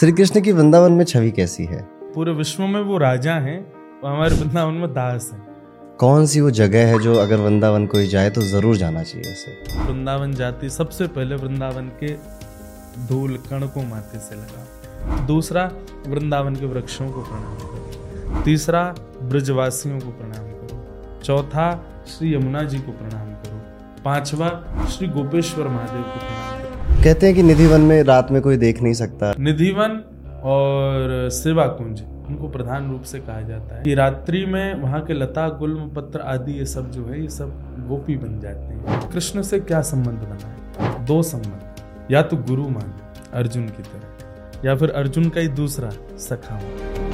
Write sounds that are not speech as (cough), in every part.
श्री कृष्ण की वृंदावन में छवि कैसी है? पूरे विश्व में वो राजा हैं और हमारे वृंदावन में दास हैं। कौन सी वो जगह है जो अगर वृंदावन कोई जाए तो ज़रूर जाना चाहिए उसे? वृंदावन जाती सबसे पहले वृंदावन के धूल कण को माथे से लगा। दूसरा वृंदावन के वृक्षों को प्रणाम करो। तीसरा ब्रजवासियों को प्रणाम करो। चौथा श्री यमुना जी को प्रणाम करो। पांचवा श्री गोपेश्वर महादेव को प्रणाम कहते हैं कि निधिवन में रात में कोई देख नहीं सकता। निधिवन और सेवा कुंज उनको प्रधान रूप से कहा जाता है। कि रात्रि में वहाँ के लता गुल्म पत्र आदि ये सब जो है ये सब गोपी बन जाते हैं। कृष्ण से क्या संबंध बना है? दो संबंध। या तो गुरु मान अर्जुन की तरह या फिर अर्जुन का ही दूसरा सखा मान।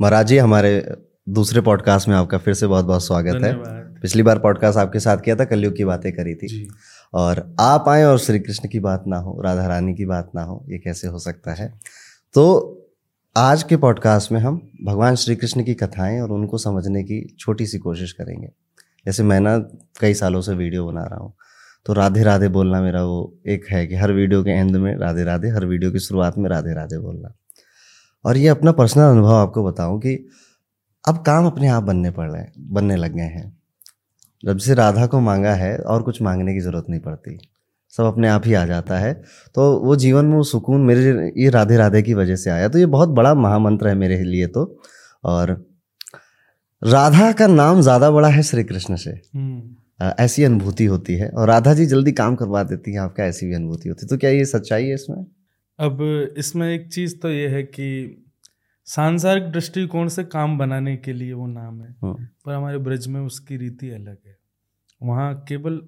महाराज जी हमारे दूसरे पॉडकास्ट में आपका फिर से बहुत बहुत स्वागत है। पिछली बार पॉडकास्ट आपके साथ किया था कलयुग की बातें करी थी। और आप आए और श्री कृष्ण की बात ना हो राधा रानी की बात ना हो ये कैसे हो सकता है? तो आज के पॉडकास्ट में हम भगवान श्री कृष्ण की कथाएँ और उनको समझने की छोटी सी कोशिश करेंगे। जैसे मैं ना कई सालों से वीडियो बना रहा हूँ तो राधे राधे बोलना मेरा वो एक है कि हर वीडियो के एंड में राधे राधे हर वीडियो की शुरुआत में राधे राधे बोलना। और ये अपना पर्सनल अनुभव आपको बताऊँ कि अब काम अपने आप बनने पड़ रहे हैं बनने लग गए हैं। जब से राधा को मांगा है और कुछ मांगने की ज़रूरत नहीं पड़ती। सब अपने आप ही आ जाता है। तो वो जीवन में वो सुकून मेरे ये राधे राधे की वजह से आया। तो ये बहुत बड़ा महामंत्र है मेरे लिए तो। और राधा का नाम ज़्यादा बड़ा है श्री कृष्ण से। हम्म। ऐसी अनुभूति होती है। और राधा जी जल्दी काम करवा देती हैं आपका ऐसी भी अनुभूति होती है। तो क्या ये सच्चाई है इसमें? अब इसमें एक चीज़ तो ये है कि सांसारिक दृष्टिकोण से काम बनाने के लिए वो नाम है। हम्म, पर हमारे ब्रज में उसकी रीति अलग है। वहाँ केवल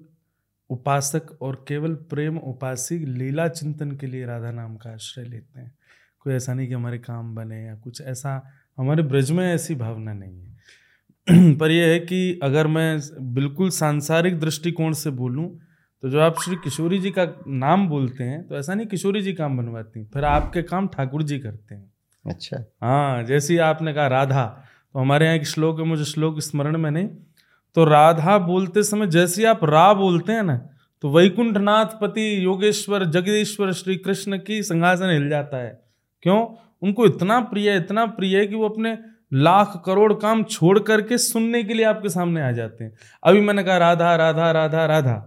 उपासक और केवल प्रेम उपासी लीला चिंतन के लिए राधा नाम का आश्रय लेते हैं। कोई ऐसा नहीं कि हमारे काम बने या कुछ ऐसा हमारे ब्रज में ऐसी भावना नहीं है। (clears throat) पर यह है कि अगर मैं बिल्कुल सांसारिक दृष्टिकोण से बोलूँ तो जो आप श्री किशोरी जी का नाम बोलते हैं तो ऐसा नहीं किशोरी जी काम बनवाती हैं, फिर आपके काम ठाकुर जी करते हैं। अच्छा। हाँ जैसे आपने कहा राधा तो हमारे यहाँ एक श्लोक है, मुझे श्लोक स्मरण में नहीं। तो राधा बोलते समय जैसे आप रा बोलते हैं ना तो वैकुंठनाथ पति योगेश्वर, जगदीश्वर श्री कृष्ण की सिंहासन हिल जाता है। क्यों? उनको इतना प्रिय है, इतना प्रिय है कि वो अपने लाख करोड़ काम छोड़ करके सुनने के लिए आपके सामने आ जाते हैं। अभी मैंने कहा, राधा राधा राधा राधा।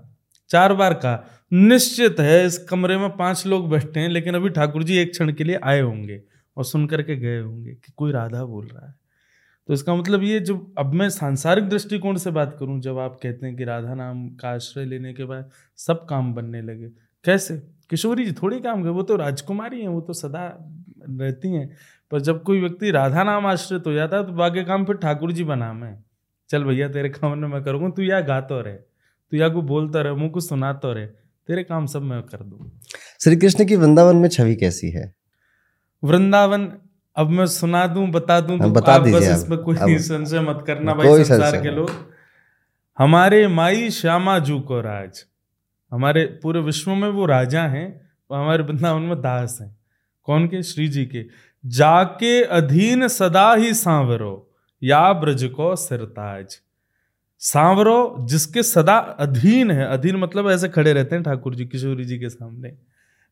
चार बार कहा, निश्चित है, इस कमरे में पाँच लोग बैठे हैं, लेकिन अभी ठाकुर जी एक क्षण के लिए आए होंगे। और सुन करके गए होंगे कि कोई राधा बोल रहा है। तो इसका मतलब ये जो अब मैं सांसारिक दृष्टिकोण से बात करूँ, जब आप कहते हैं कि राधा नाम का आश्रय लेने के बाद सब काम बनने लगे, कैसे? किशोरी जी, थोड़ी काम गए, वो तो राजकुमारी हैं, वो तो सदा रहती हैं, पर जब कोई व्यक्ति राधा नाम आश्रित हो जाता है तो बाकी काम फिर ठाकुर जी बना मैं चल भैया, तेरे काम में मैं करूँगा, तू या गातो रहे, तू या को बोलता रहे, मुँह को सुनाता रहे, तेरे काम सब मैं कर दूँ श्री कृष्ण की वृंदावन में छवि कैसी है? वृंदावन अब मैं सुना दूँ बता दूँ हाँ, तो बता आप बस। इसमें कोई संशय मत करना भाई संसार के लोग। हमारे माई श्यामा जू को राज। हमारे पूरे विश्व में वो राजा हैं और हमारे वृंदावन में दास हैं। कौन के? श्री जी के। जाके अधीन सदा ही सांवरो या ब्रज को सिरताज। सांवरो जिसके सदा अधीन है अधीन मतलब ऐसे खड़े रहते हैं ठाकुर जी किशोरी जी के सामने।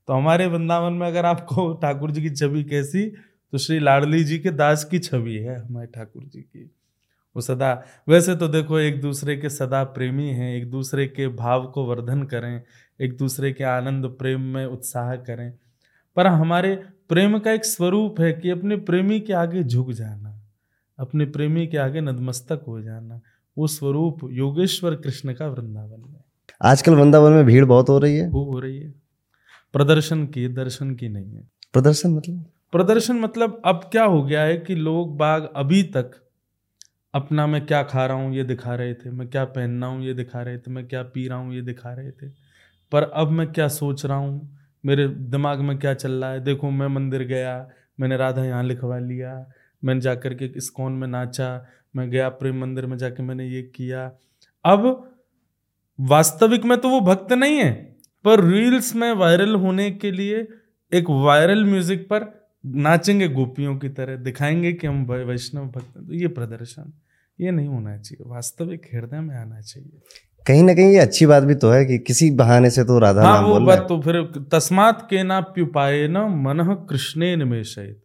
तो हमारे वृंदावन में अगर आपको ठाकुर जी की छवि कैसी तो श्री लाडली जी के दास की छवि है हमारे ठाकुर जी की। वो सदा वैसे तो देखो एक दूसरे के सदा प्रेमी हैं एक दूसरे के भाव को वर्धन करें एक दूसरे के आनंद प्रेम में उत्साह करें। पर हमारे प्रेम का एक स्वरूप है कि अपने प्रेमी के आगे झुक जाना अपने प्रेमी के आगे नतमस्तक हो जाना वो स्वरूप योगेश्वर कृष्ण का वृंदावन में। आजकल वृंदावन में भीड़ बहुत हो रही है। वो हो रही है। प्रदर्शन की दर्शन की नहीं है। प्रदर्शन मतलब? प्रदर्शन मतलब अब क्या हो गया है कि लोग बाग अभी तक अपना मैं क्या खा रहा हूँ ये दिखा रहे थे मैं क्या पहनना हूँ ये दिखा रहे थे मैं क्या पी रहा हूँ ये दिखा रहे थे। पर अब मैं क्या सोच रहा हूँ मेरे दिमाग में क्या चल रहा है? देखो मैं मंदिर गया मैंने राधा यहाँ लिखवा लिया मैंने जाकर के इस्कॉन में नाचा मैं गया प्रेम मंदिर में जाके मैंने ये किया। अब वास्तविक में तो वो भक्त नहीं है। पर रील्स में वायरल होने के लिए एक वायरल म्यूज़िक पर नाचेंगे गोपियों की तरह दिखाएँगे कि हम वैष्णव भक्त हैं। तो ये प्रदर्शन ये नहीं होना चाहिए। वास्तविक हृदय में आना चाहिए। कहीं ना कहीं ये अच्छी बात भी तो है कि किसी बहाने से तो राधा हाँ नाम वो बात तो फिर तस्मात के ना प्युपाए न मन कृष्णे निमेशित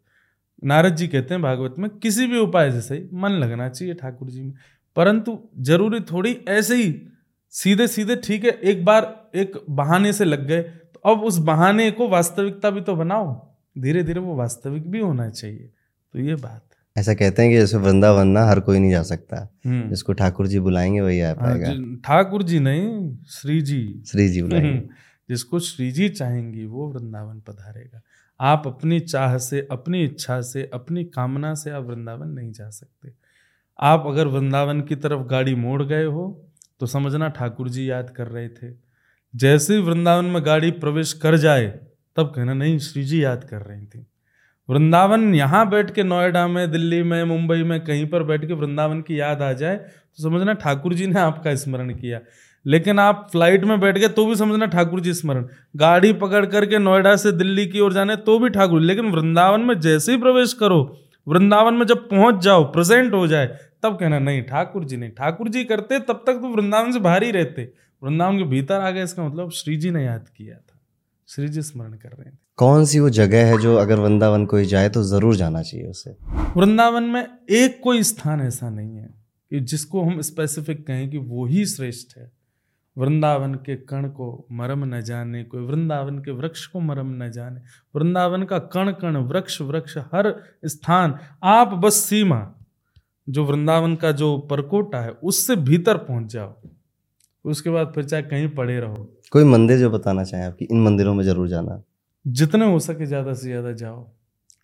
नारद जी कहते हैं भागवत में किसी भी उपाय से सही मन लगना चाहिए ठाकुर जी में। परंतु ज़रूरी थोड़ी ऐसे ही सीधे सीधे ठीक है एक बार एक बहाने से लग गए तो अब उस बहाने को वास्तविकता भी तो बनाओ। धीरे धीरे वो वास्तविक भी होना चाहिए। तो ये बात ऐसा कहते हैं कि जैसे वृंदावन ना हर कोई नहीं जा सकता। हम्म। जिसको ठाकुर जी बुलाएँगे वही आ हाँ, पाएगा ठाकुर जी नहीं श्री जी। श्री जी बुलाएँगे। जिसको श्री जी चाहेंगी वो वृंदावन पधारेगा। आप अपनी चाह से अपनी इच्छा से अपनी कामना से आप वृंदावन नहीं जा सकते। आप अगर वृंदावन की तरफ़ गाड़ी मोड़ गए हो तो समझना ठाकुर जी याद कर रहे थे। जैसे ही वृंदावन में गाड़ी प्रवेश कर जाए, तब कहना, नहीं श्री जी याद कर रही थी। वृंदावन यहाँ बैठ के नोएडा में, दिल्ली में, मुंबई में, कहीं पर बैठ के वृंदावन की याद आ जाए तो समझना ठाकुर जी ने आपका स्मरण किया। लेकिन आप फ़्लाइट में बैठ गए तो भी समझना ठाकुर जी स्मरण। गाड़ी पकड़ करके नोएडा से दिल्ली की ओर जाने तो भी ठाकुर। लेकिन वृंदावन में जैसे ही प्रवेश करो, वृंदावन में जब पहुँच जाओ प्रेजेंट हो जाए, तब कहना, नहीं ठाकुर जी नहीं ठाकुर जी करते, तब तक तो वृंदावन से बाहर ही रहते। वृंदावन के भीतर आ गए इसका मतलब श्री जी ने याद किया था। श्री जी स्मरण कर रहे थे। कौन सी वो जगह है जो अगर वृंदावन कोई जाए तो ज़रूर जाना चाहिए उसे? वृंदावन में एक कोई स्थान ऐसा नहीं है कि जिसको हम स्पेसिफिक कहें कि वो ही श्रेष्ठ है। वृंदावन के कण को मरम न जाने कोई वृंदावन के वृक्ष को मरम न जाने। वृंदावन का कण कण वृक्ष वृक्ष हर स्थान आप बस सीमा जो वृंदावन का जो परकोटा है उससे भीतर पहुँच जाओ। उसके बाद फिर चाहे कहीं पड़े रहो। कोई मंदिर जो बताना चाहें आपकी इन मंदिरों में ज़रूर जाना। जितने हो सके ज़्यादा से ज़्यादा जाओ।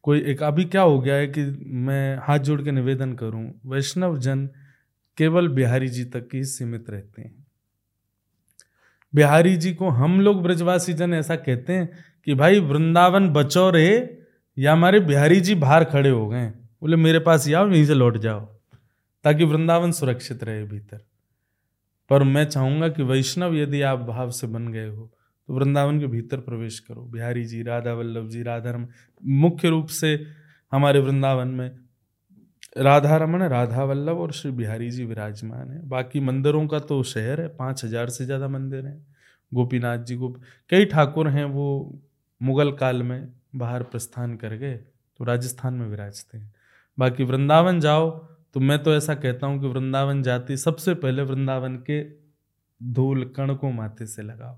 कोई एक अभी क्या हो गया है कि मैं हाथ जोड़ के निवेदन करूँ वैष्णव जन केवल बिहारी जी तक ही सीमित रहते हैं। बिहारी जी को हम लोग ब्रजवासी जन ऐसा कहते हैं कि भाई वृंदावन बचो रे या हमारे बिहारी जी बाहर खड़े हो गए बोले मेरे पास ही आओ यहीं से लौट जाओ ताकि वृंदावन सुरक्षित रहे भीतर। पर मैं चाहूँगा कि वैष्णव यदि आप भाव से बन गए हो तो वृंदावन के भीतर प्रवेश करो। बिहारी जी, राधा वल्लभ जी, राधा रमन, मुख्य रूप से हमारे वृंदावन में राधा रमन, राधा वल्लभ और श्री बिहारी जी विराजमान है। बाकी मंदिरों का तो शहर है, पाँच हज़ार से ज़्यादा मंदिर हैं। गोपीनाथ जी गोप कई ठाकुर हैं, वो मुगल काल में बाहर प्रस्थान कर गए तो राजस्थान में विराजते हैं। बाकी वृंदावन जाओ तो मैं तो ऐसा कहता हूँ कि वृंदावन जाती सबसे पहले वृंदावन के धूल कण को माथे से लगाओ।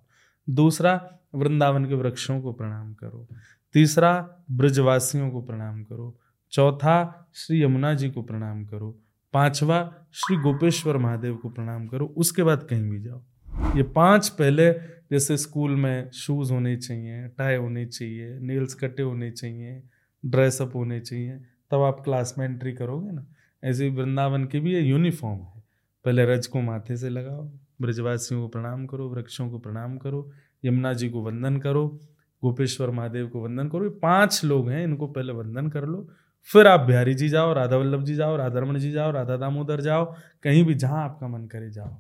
दूसरा, वृंदावन के वृक्षों को प्रणाम करो। तीसरा, ब्रजवासियों को प्रणाम करो। चौथा, श्री यमुना जी को प्रणाम करो। पांचवा, श्री गोपेश्वर महादेव को प्रणाम करो। उसके बाद कहीं भी जाओ। ये पाँच पहले जैसे स्कूल में शूज़ होने चाहिए, टाई होने चाहिए, नील्स कटे होने चाहिए, ड्रेसअप होने चाहिए, तब आप क्लास में एंट्री करोगे ना? ऐसे ही वृंदावन की भी ये यूनिफॉर्म है। पहले रज को माथे से लगाओ ब्रजवासियों को प्रणाम करो वृक्षों को प्रणाम करो यमुना जी को वंदन करो गोपेश्वर महादेव को वंदन करो ये पाँच लोग हैं इनको पहले वंदन कर लो। फिर आप बिहारी जी जाओ राधा वल्लभ जी जाओ राधा रमन जी जाओ राधा दामोदर जाओ कहीं भी जहाँ आपका मन करे जाओ।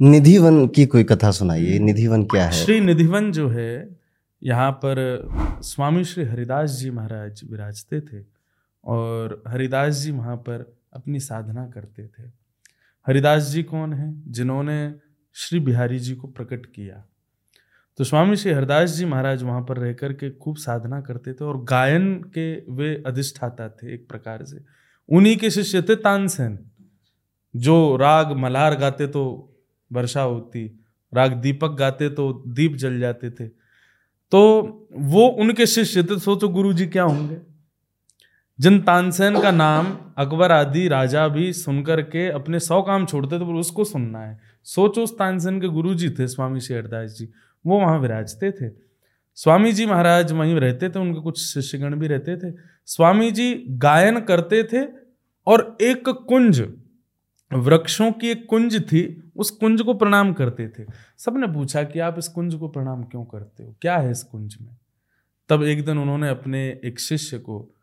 निधिवन की कोई कथा सुनाइए निधिवन क्या है? श्री निधिवन जो है यहाँ पर स्वामी श्री हरिदास जी महाराज विराजते थे और हरिदास जी वहाँ पर अपनी साधना करते थे। हरिदास जी कौन है? जिन्होंने श्री बिहारी जी को प्रकट किया। तो स्वामी श्री हरदास जी महाराज वहाँ पर रह कर के खूब साधना करते थे और गायन के वे अधिष्ठाता थे एक प्रकार से। उन्हीं के शिष्य थे तानसेन। जो राग मलार गाते तो वर्षा होती, राग दीपक गाते तो दीप जल जाते थे। तो वो उनके शिष्य थे। सोचो गुरु जी क्या होंगे? जिन तानसेन का नाम अकबर आदि राजा भी सुनकर के अपने सौ काम छोड़ते थे, पर उसको सुनना है। सोचो उस तानसेन के गुरु जी थे, स्वामी श्री हरदास जी। वो वहाँ विराजते थे। स्वामी जी महाराज वहीं रहते थे, उनके कुछ शिष्यगण भी रहते थे। स्वामी जी गायन करते थे, और एक कुंज, वृक्षों की एक कुंज थी, उस कुंज को प्रणाम करते थे। सबने पूछा कि आप इस कुंज को प्रणाम क्यों करते हो? क्या है इस कुंज में? तब एक दिन उन्होंने अपने एक शिष्य को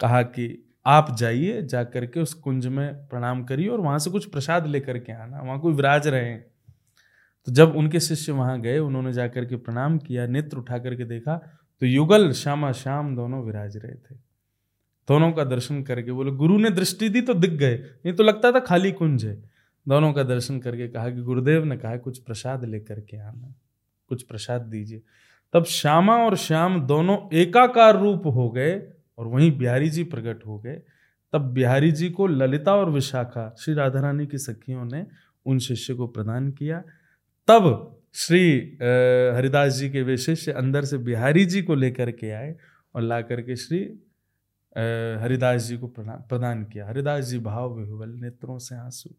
कहा कि आप जाइए जा करके उस कुंज में प्रणाम करिए और वहाँ से कुछ प्रसाद लेकर के आना, वहाँ कोई विराज रहे। तो जब उनके शिष्य वहाँ गए, उन्होंने जाकर के प्रणाम किया, नेत्र उठा करके देखा तो युगल, श्यामा, श्याम दोनों विराज रहे थे। दोनों का दर्शन करके बोले, गुरु ने दृष्टि दी तो दिख गए, नहीं तो लगता था खाली कुंज है। दोनों का दर्शन करके कहा कि गुरुदेव ने कहा, कुछ प्रसाद लेकर के आना, कुछ प्रसाद दीजिए। तब श्यामा और श्याम दोनों एकाकार रूप हो गए और वहीं बिहारी जी प्रकट हो गए, तब बिहारी जी को ललिता और विशाखा, श्री राधा रानी की सखियों ने उन शिष्य को प्रदान किया। तब श्री हरिदास जी के वे शिष्य अंदर से बिहारी जी को लेकर के आए और ला करके श्री हरिदास जी को प्रदान किया। हरिदास जी भाव विहुबल नेत्रों से आँसू।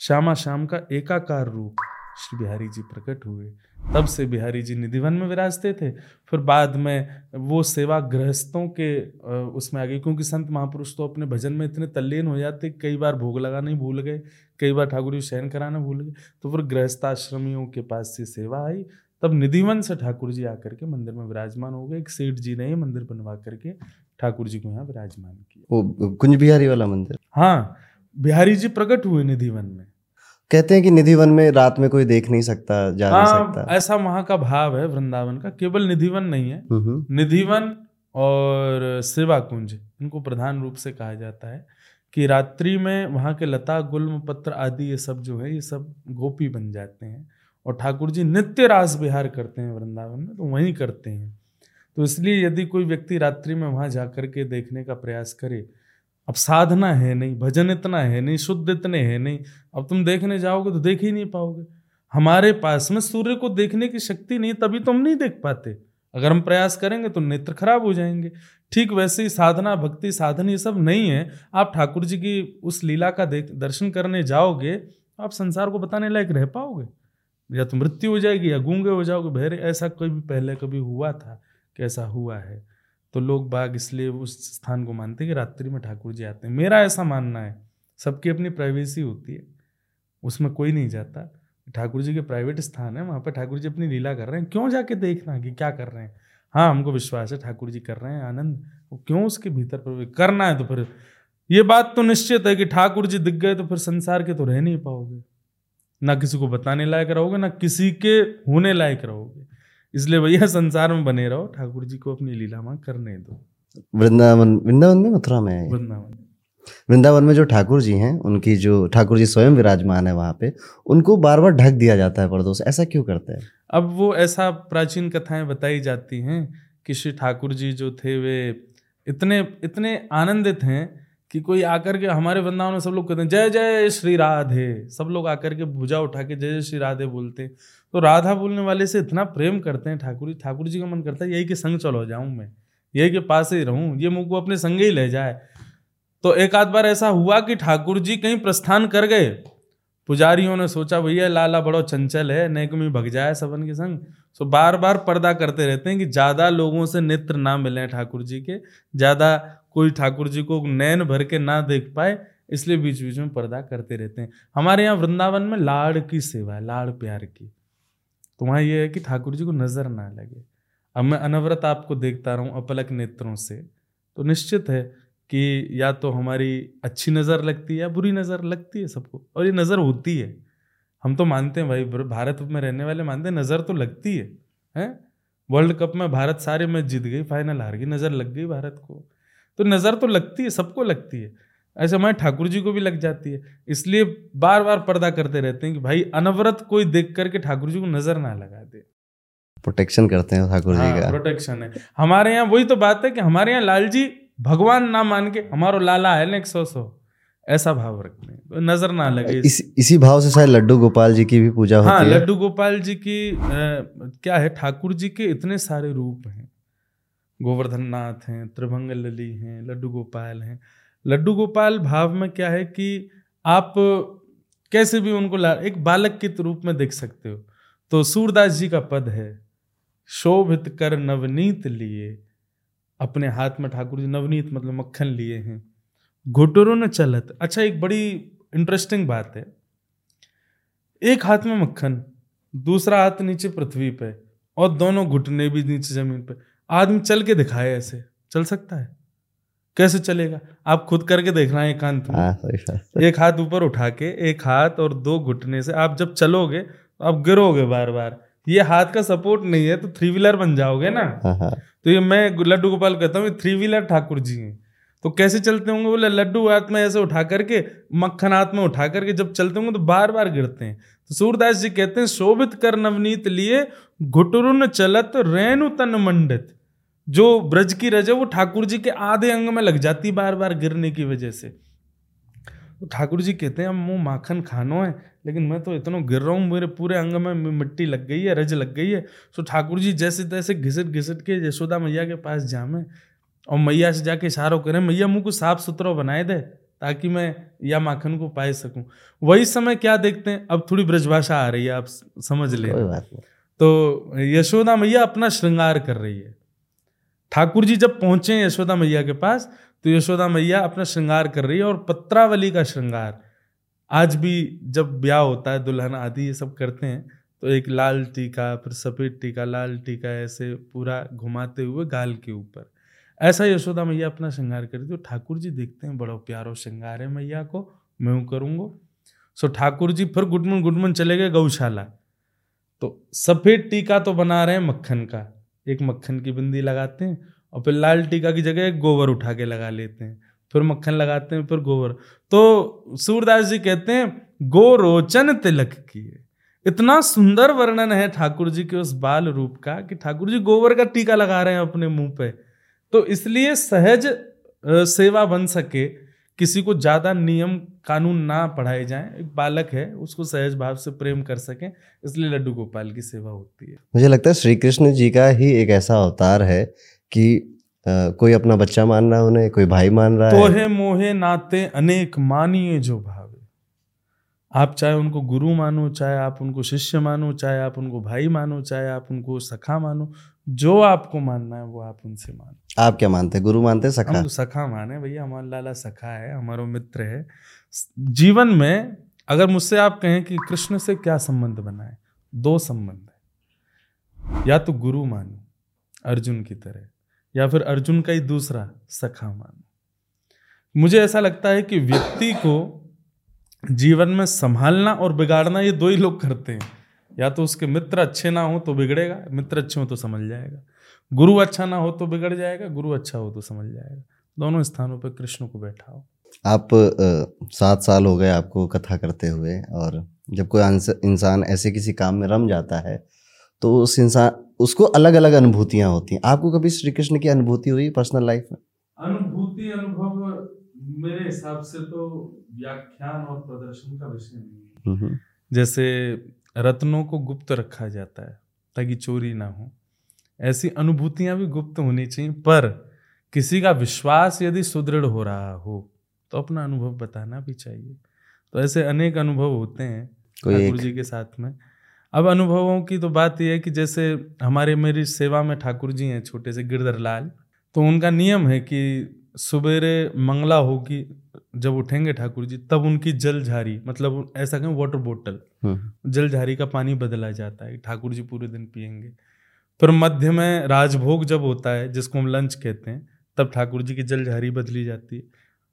श्यामा, श्याम का एकाकार रूप। श्री बिहारी जी प्रकट हुए। तब से बिहारी जी निधिवन में विराजते थे। फिर बाद में वो सेवा गृहस्थों के उसमें आ गई क्योंकि संत महापुरुष तो अपने भजन में इतने तल्लीन हो जाते कई बार भोग लगाना ही भूल गए कई बार ठाकुर जी शयन कराना भूल गए। तो फिर गृहस्थाश्रमियों के पास से सेवा आई। तब निधिवन से ठाकुर जी आकर के मंदिर में विराजमान हो गए। एक सेठ जी ने ही मंदिर बनवा करके ठाकुर जी को यहाँ विराजमान किया। वो कुंज बिहारी वाला मंदिर? हाँ बिहारी जी प्रकट हुए निधिवन में। कहते हैं कि निधिवन में रात में कोई देख नहीं सकता जा हाँ, नहीं सकता। ऐसा वहाँ का भाव है वृंदावन का। केवल निधिवन नहीं है। निधिवन और सेवा कुंज इनको प्रधान रूप से कहा जाता है कि रात्रि में वहाँ के लता गुल्म पत्र आदि ये सब जो है ये सब गोपी बन जाते हैं और ठाकुर जी नित्य रास विहार करते हैं वृंदावन में तो वहीं करते हैं। तो इसलिए यदि कोई व्यक्ति रात्रि में वहाँ जा के देखने का प्रयास करे अब साधना है नहीं, भजन इतना है नहीं, शुद्ध इतने है नहीं, अब तुम देखने जाओगे तो देख ही नहीं पाओगे। हमारे पास में सूर्य को देखने की शक्ति नहीं, तभी तो हम नहीं देख पाते। अगर हम प्रयास करेंगे तो नेत्र खराब हो जाएँगे। ठीक वैसे ही साधना, भक्ति, साधन ये सब नहीं है। आप ठाकुर जी की उस लीला का देख, दर्शन करने जाओगे तो आप संसार को बताने लायक रह पाओगे। या तो मृत्यु हो जाएगी या गूँगे हो जाओगे। भैर, ऐसा कोई भी पहले कभी हुआ था? कैसा हुआ है? तो लोग बाग इसलिए उस स्थान को मानते हैं कि रात्रि में ठाकुर जी आते हैं। मेरा ऐसा मानना है, सबकी अपनी प्राइवेसी होती है, उसमें कोई नहीं जाता। ठाकुर जी के प्राइवेट स्थान है, वहाँ पर ठाकुर जी अपनी लीला कर रहे हैं। क्यों जाके देखना कि क्या कर रहे हैं? हाँ हमको विश्वास है, ठाकुर जी कर रहे हैं, आनंद। वो क्यों उसके भीतर पर करना है तो फिर ये बात तो निश्चित है कि ठाकुर जी दिख गए तो फिर संसार के तो रह नहीं पाओगे। ना किसी को बताने लायक रहोगे, ना किसी के होने लायक रहोगे। इसलिए भैया संसार में बने रहो ठाकुर जी को अपनी लीला में करने दो। वृंदावन वृंदावन में मथुरा में? वृंदावन। वृंदावन में जो ठाकुर जी हैं उनकी जो ठाकुर जी स्वयं विराजमान है वहाँ पे उनको बार बार ढक दिया जाता है पर्दों से। ऐसा क्यों करते हैं? अब वो ऐसा प्राचीन कथाएँ बताई जाती हैं कि श्री ठाकुर जी जो थे वे इतने इतने आनंदित हैं कि कोई आकर के हमारे वृंदावन में सब लोग कहते हैं, जय जय श्री राधे। सब लोग आकर के भुजा उठा के जय जय श्री राधे बोलते हैं। तो राधा बोलने वाले से इतना प्रेम करते हैं ठाकुर जी ठाकुर जी का मन करता है, यही के संग चलो, जाऊँ मैं। यही के पास ही रहूँ। ये मुझ को अपने संग ही ले जाए। तो एक आध बार ऐसा हुआ कि ठाकुर जी कहीं प्रस्थान कर गए। पुजारियों ने सोचा, भैया, लाला बड़ो चंचल है, नेक में भग जाए सबन के संग। सो बार बार पर्दा करते रहते हैं कि ज़्यादा लोगों से नेत्र ना मिले ठाकुर जी के, ज़्यादा कोई ठाकुर जी को नैन भर के ना देख पाए, इसलिए बीच बीच में पर्दा करते रहते हैं। हमारे यहाँ वृंदावन में लाड़ की सेवा है, लाड़ प्यार की। तो वहाँ ये है कि ठाकुर जी को नज़र ना लगे। अब मैं अनवरत आपको देखता रहूँ अपलक नेत्रों से तो निश्चित है कि या तो हमारी अच्छी नज़र लगती है या बुरी नज़र लगती है सबको, और ये नज़र होती है। हम तो मानते हैं भाई भारत में रहने वाले मानते हैं, नज़र तो लगती है, हैं? वर्ल्ड कप में भारत सारे मैच जीत गई, फाइनल हार गई, नज़र लग गई भारत को। तो नज़र तो लगती है सबको लगती है। ऐसे हमारे ठाकुर जी को भी लग जाती है। इसलिए बार बार पर्दा करते रहते हैं कि भाई अनवरत कोई देख करके ठाकुर जी को नज़र ना लगा दे। प्रोटेक्शन करते हैं ठाकुर जी हाँ, का। प्रोटेक्शन है। हमारे यहाँ वही तो बात है कि हमारे यहाँ लाल जी भगवान ना मान के हमारो लाला है ना एक सौ सौ ऐसा भाव रखते हैं। तो नज़र ना लगे। इस, इसी भाव से शायद लड्डू गोपाल जी की भी पूजा होती हाँ, है लड्डू गोपाल जी की आ, क्या है? ठाकुर जी के इतने सारे रूप हैं। गोवर्धन नाथ हैं त्रिभंग लली हैं, लड्डू गोपाल हैं। लड्डू गोपाल भाव में क्या है कि आप कैसे भी उनको ला, एक बालक के रूप में देख सकते हो। तो सूरदास जी का पद है, शोभित कर नवनीत लिए, अपने हाथ में ठाकुर जी नवनीत मतलब मक्खन लिए हैं। घुटरों ने चलत अच्छा एक बड़ी इंटरेस्टिंग बात है। एक हाथ में मक्खन, दूसरा हाथ नीचे पृथ्वी पे, और दोनों घुटने भी नीचे ज़मीन पे। आदमी चल के दिखाए ऐसे। चल सकता है। कैसे चलेगा? आप खुद करके देखना है एकांत में। हाँ, एक हाथ ऊपर उठा के एक हाथ और दो घुटने से। आप जब चलोगे तो आप गिरोगे बार बार ये हाथ का सपोर्ट नहीं है तो थ्री व्हीलर बन जाओगे ना। हाँ, हाँ। तो ये मैं लड्डू गोपाल कहता हूँ थ्री व्हीलर ठाकुर जी हैं। तो कैसे चलते होंगे? बोले लड्डू हाथ में ऐसे उठा करके मक्खन हाथ में उठा करके जब चलते होंगे तो बार बार गिरते हैं। तो सूरदास जी कहते हैं शोभित कर नवनीत लिए घुटरुन चलत रेणु तन मंडित। जो ब्रज की रज है वो ठाकुर जी के आधे अंग में लग जाती बार बार गिरने की वजह से। तो ठाकुर जी कहते हैं मुँह माखन खानो है लेकिन मैं तो इतना गिर रहा हूँ मेरे पूरे अंग में मिट्टी लग गई है रज लग गई है। तो ठाकुर जी जैसे तैसे घिसट घिसट के यशोदा मैया के पास जामे और मैया से जाके इशारों करें मैया मुँह को साफ़ सुथरा बनाए दे ताकि मैं या माखन को पाए सकूँ। वही समय क्या देखते हैं? अब थोड़ी ब्रजभाषा आ रही है आप समझ ले। तो यशोदा मैया अपना श्रृंगार कर रही है। ठाकुर जी जब पहुँचे यशोदा मैया के पास तो यशोदा मैया अपना श्रृंगार कर रही है और पत्रावली का श्रृंगार। आज भी जब ब्याह होता है, दुल्हन आदि ये सब करते हैं तो एक लाल टीका, फिर सफ़ेद टीका, लाल टीका ऐसे पूरा घुमाते हुए गाल के ऊपर। ऐसा यशोदा मैया अपना श्रृंगार करी तो ठाकुर जी देखते हैं, बड़ा प्यारो श्रृंगार है मैया को, मैं हूँ करूँगा। सो ठाकुर जी फिर गुडमन गुडमन चले गए गौशाला। तो सफ़ेद टीका तो बना रहे हैं मक्खन का। एक मक्खन की बिंदी लगाते हैं और फिर लाल टीका की जगह गोबर उठा के लगा लेते हैं। फिर मक्खन लगाते हैं, फिर गोबर। तो सूरदास जी कहते हैं गो रोचन तिलक किए। इतना सुंदर वर्णन है ठाकुर जी के उस बाल रूप का कि ठाकुर जी गोबर का टीका लगा रहे हैं अपने मुँह पे। तो इसलिए सहज सेवा बन सके किसी को ज़्यादा नियम कानून ना पढ़ाए जाए एक बालक है उसको सहज भाव से प्रेम कर सके इसलिए लड्डू गोपाल की सेवा होती है। मुझे लगता है श्री कृष्ण जी का ही एक ऐसा अवतार है कि आ, कोई अपना बच्चा मान रहा है उन्हें कोई भाई मान रहा तो है मोहे नाते अनेक मानिए जो भावे। आप चाहे उनको गुरु मानो चाहे आप उनको शिष्य मानो चाहे आप उनको भाई मानो चाहे आप उनको सखा मानो जो आपको मानना है वो आप उनसे मानो। आप क्या मानते हैं? गुरु मानते हैं? सखा? हम तो सखा माने भैया हमारा लाला सखा है हमारा मित्र है। जीवन में अगर मुझसे आप कहें कि कृष्ण से क्या संबंध बनाए दो संबंध है। या तो गुरु मानो अर्जुन की तरह या फिर अर्जुन का ही दूसरा सखा मानो। मुझे ऐसा लगता है कि व्यक्ति को जीवन में संभालना और बिगाड़ना ये दो ही लोग करते हैं। या तो उसके मित्र अच्छे ना हो तो बिगड़ेगा मित्र अच्छे हो तो समझ जाएगा। गुरु अच्छा ना हो तो बिगड़ जाएगा गुरु अच्छा हो तो समझ जाएगा। दोनों स्थानों पर कृष्ण को बैठा हो आप सात साल हो गए आपको कथा करते हुए और जब कोई इंसान ऐसे किसी काम में रम जाता है तो उस इंसान उसको अलग अलग अनुभूतियाँ होती हैं। आपको कभी श्री कृष्ण की अनुभूति हुई पर्सनल लाइफ में? अनुभूति अनुभव मेरे हिसाब से तो व्याख्यान और प्रदर्शन का विषय नहीं है। जैसे रत्नों को गुप्त रखा जाता है ताकि चोरी ना हो। ऐसी अनुभूतियाँ भी गुप्त होनी चाहिए पर किसी का विश्वास यदि सुदृढ़ हो रहा हो तो अपना अनुभव बताना भी चाहिए। तो ऐसे अनेक अनुभव होते हैं ठाकुर जी के साथ में। अब अनुभवों की तो बात यह है कि जैसे हमारे मेरी सेवा में ठाकुर जी हैं छोटे से गिरधर लाल तो उनका नियम है कि सवेरे मंगला होगी जब उठेंगे ठाकुर जी तब उनकी जल झारी मतलब ऐसा कहें वाटर बोतल हम्म। जल झारी का पानी बदला जाता है ठाकुर जी पूरे दिन पियेंगे। फिर मध्य में राजभोग जब होता है जिसको हम लंच कहते हैं तब ठाकुर जी की जल झारी बदली जाती है।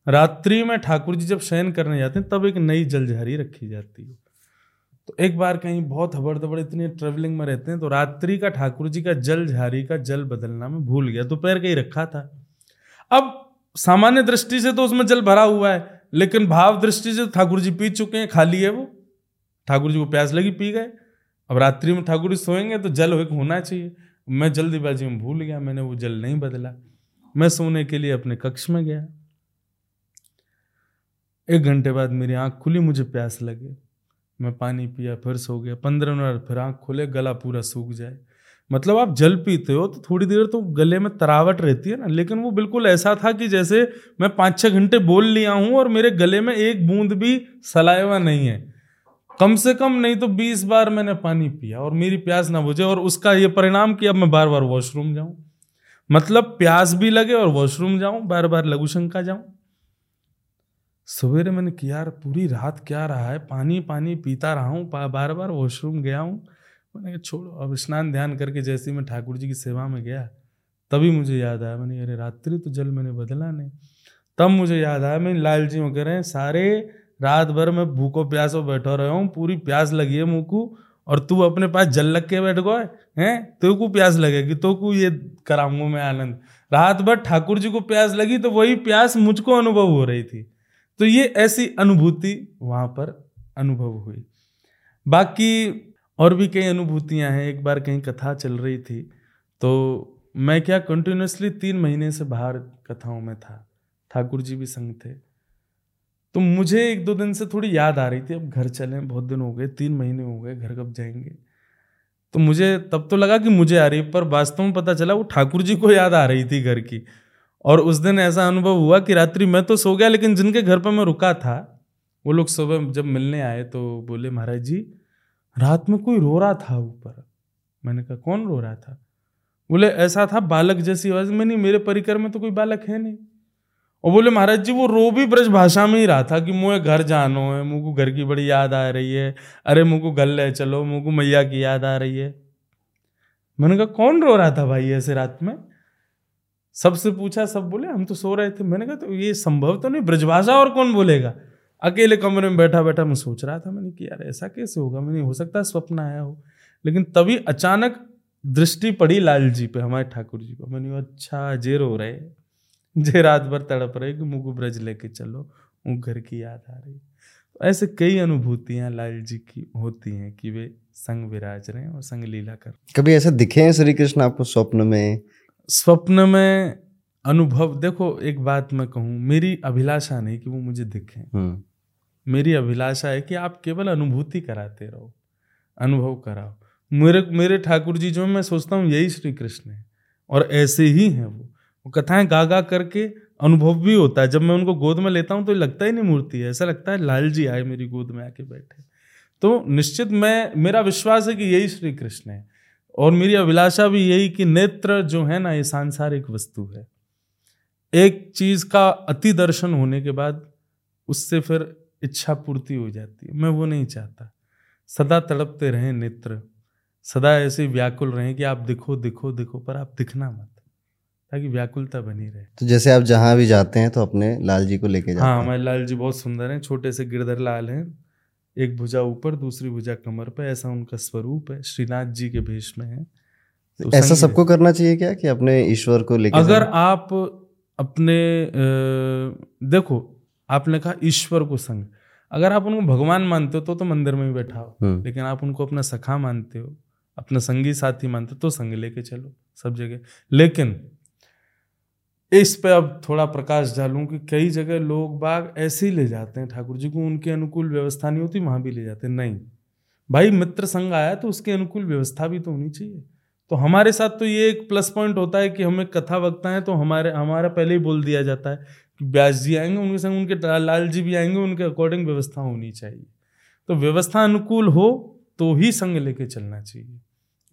रात्रि में ठाकुर जी जब शयन करने जाते हैं तब एक नई जल झारी रखी जाती है। तो एक बार कहीं बहुत हबड़ दबड़ इतनी ट्रेवलिंग में रहते हैं तो रात्रि का ठाकुर जी का जल झारी का जल बदलना में भूल गया दोपहर का ही रखा था। अब सामान्य दृष्टि से तो उसमें जल भरा हुआ है, लेकिन भाव दृष्टि से ठाकुर जी पी चुके हैं, खाली है वो। ठाकुर जी को प्यास लगी, पी गए। अब रात्रि में ठाकुर जी सोएँगे तो जल एक होना चाहिए। मैं जल्दीबाजी में भूल गया, मैंने वो जल नहीं बदला। मैं सोने के लिए अपने कक्ष में गया। एक घंटे बाद मेरी आँख खुली, मुझे प्यास लगे। मैं पानी पिया, फिर सो गया। पंद्रह मिनट फिर आँख खुले, गला पूरा सूख जाए। मतलब आप जल पीते हो तो थोड़ी देर तो गले में तरावट रहती है ना। लेकिन वो बिल्कुल ऐसा था कि जैसे मैं पाँच छः घंटे बोल लिया हूँ और मेरे गले में एक बूंद भी सलाइवा नहीं है। कम से कम नहीं तो बीस बार मैंने पानी पिया और मेरी प्यास ना बुझे और उसका ये परिणाम कि अब मैं बार बार वॉशरूम जाऊँ। मतलब प्यास भी लगे और वॉशरूम जाऊँ बार बार लघुशंका जाऊँ। सवेरे मैंने किया यार पूरी रात क्या रहा है? पानी पानी पीता रहा हूँ बार बार वॉशरूम गया हूँ। मैंने कहा, छोड़ो, अब स्नान ध्यान करके जैसे मैं ठाकुर जी की सेवा में गया, तभी मुझे याद आया। मैंने अरे, रात्रि तो जल मैंने बदला नहीं। तब मुझे याद आया, मैं लाल जी कह रहे हैं, सारे रात भर मैं भूखो प्यासो बैठो रहा हूँ, पूरी प्यास लगी है मुँह को, और तू अपने पास जल लग के बैठ गए हैं तो को प्यास लगेगी तो को ये कराऊँगा मैं आनंद। रात भर ठाकुर जी को प्यास लगी तो वही प्यास मुझको अनुभव हो रही थी। तो ये ऐसी अनुभूति वहाँ पर अनुभव हुई। बाकी और भी कई अनुभूतियाँ हैं। एक बार कहीं कथा चल रही थी तो मैं क्या कंटिन्यूसली तीन महीने से बाहर कथाओं में था। ठाकुर जी भी संग थे। तो मुझे एक दो दिन से थोड़ी याद आ रही थी, अब घर चले, बहुत दिन हो गए, तीन महीने हो गए, घर कब जाएँगे? तो मुझे, तब तो लगा कि मुझे आ रही, पर वास्तव में पता चला वो ठाकुर जी को याद आ रही थी घर की। और उस दिन ऐसा अनुभव हुआ कि रात्रि मैं तो सो गया, लेकिन जिनके घर पर मैं रुका था, वो लोग सुबह जब मिलने आए तो बोले, महाराज जी रात में कोई रो रहा था ऊपर? मैंने कहा, कौन रो रहा था? बोले, ऐसा था बालक जैसी आवाज़ में नहीं, मेरे परिकर में तो कोई बालक है नहीं। और बोले, महाराज जी, वो रो भी ब्रज भाषा में ही रहा था कि मुझे घर जानो है, मुँह को घर की बड़ी याद आ रही है। अरे, मुँह को गल ले चलो, मुँह को मैया की याद आ रही है। मैंने कहा, कौन रो रहा था भाई ऐसे रात में? सबसे पूछा, सब बोले, हम तो सो रहे थे। मैंने कहा तो ये संभव तो नहीं ब्रजभाषा और कौन बोलेगा? अकेले कमरे में बैठा बैठा मैं सोच रहा था मैंने कि यार ऐसा कैसे होगा? मैंने हो सकता है स्वप्न आया हो। लेकिन तभी अचानक दृष्टि पड़ी लाल जी पे हमारे ठाकुर जी को। मैंने अच्छा जे रो रहे जे रात भर तड़प रहे कि मुगु ब्रज लेके चलो वो घर की याद आ रही ऐसे कई अनुभूतियाँ लाल जी की होती हैं कि वे संग विराज रहे हैं और संग लीला कर कभी ऐसा दिखे हैं श्री कृष्ण आपको स्वप्न में? स्वप्न में अनुभव देखो एक बात मैं कहूँ मेरी अभिलाषा नहीं कि वो मुझे दिखे। हम्म। मेरी अभिलाषा है कि आप केवल अनुभूति कराते रहो, अनुभव कराओ। मेरे मेरे ठाकुर जी, जो मैं सोचता हूँ यही श्री कृष्ण है, और ऐसे ही हैं वो। वो कथाएँ गा गा करके अनुभव भी होता है। जब मैं उनको गोद में लेता हूँ तो लगता ही नहीं मूर्ति है। ऐसा लगता है लाल जी आए मेरी गोद में आके बैठे। तो निश्चित मैं, मेरा विश्वास है कि यही श्री कृष्ण है, और मेरी अभिलाषा भी यही कि नेत्र जो है ना, ये सांसारिक वस्तु है। एक चीज़ का अति दर्शन होने के बाद उससे फिर इच्छा पूर्ति हो जाती है। मैं वो नहीं चाहता। सदा तड़पते रहें नेत्र। सदा ऐसे व्याकुल रहें कि आप दिखो दिखो दिखो पर आप दिखना मत ताकि व्याकुलता बनी रहे। तो जैसे आप जहाँ भी जाते हैं तो अपने लाल जी को लेके जाते हाँ हमारे लाल जी बहुत सुंदर हैं छोटे से गिरधर लाल हैं। एक भुजा ऊपर दूसरी भुजा कमर पर ऐसा उनका स्वरूप है। श्रीनाथ जी के भेष में है। तो ऐसा सबको करना चाहिए क्या कि अपने ईश्वर को लेकर अगर आप अपने देखो आपने कहा ईश्वर को संग। अगर आप उनको भगवान मानते हो तो तो मंदिर में ही बैठा हो हम्म। लेकिन आप उनको अपना सखा मानते हो अपना संगी साथी मानते हो तो संग लेके चलो सब जगह। लेकिन इस पे अब थोड़ा प्रकाश डालूं कि कई जगह लोग बाग ऐसे ही ले जाते हैं ठाकुर जी को उनके अनुकूल व्यवस्था नहीं होती वहाँ भी ले जाते हैं। नहीं। भाई मित्र संघ आया तो उसके अनुकूल व्यवस्था भी तो होनी चाहिए। तो हमारे साथ तो ये एक प्लस पॉइंट होता है कि हमें कथा वक्ता है तो हमारे हमारा पहले ही बोल दिया जाता है व्यास जी आएँगे उनके संग उनके लाल जी भी आएँगे उनके अकॉर्डिंग व्यवस्था होनी चाहिए। तो व्यवस्था अनुकूल हो तो ही संग लेके चलना चाहिए।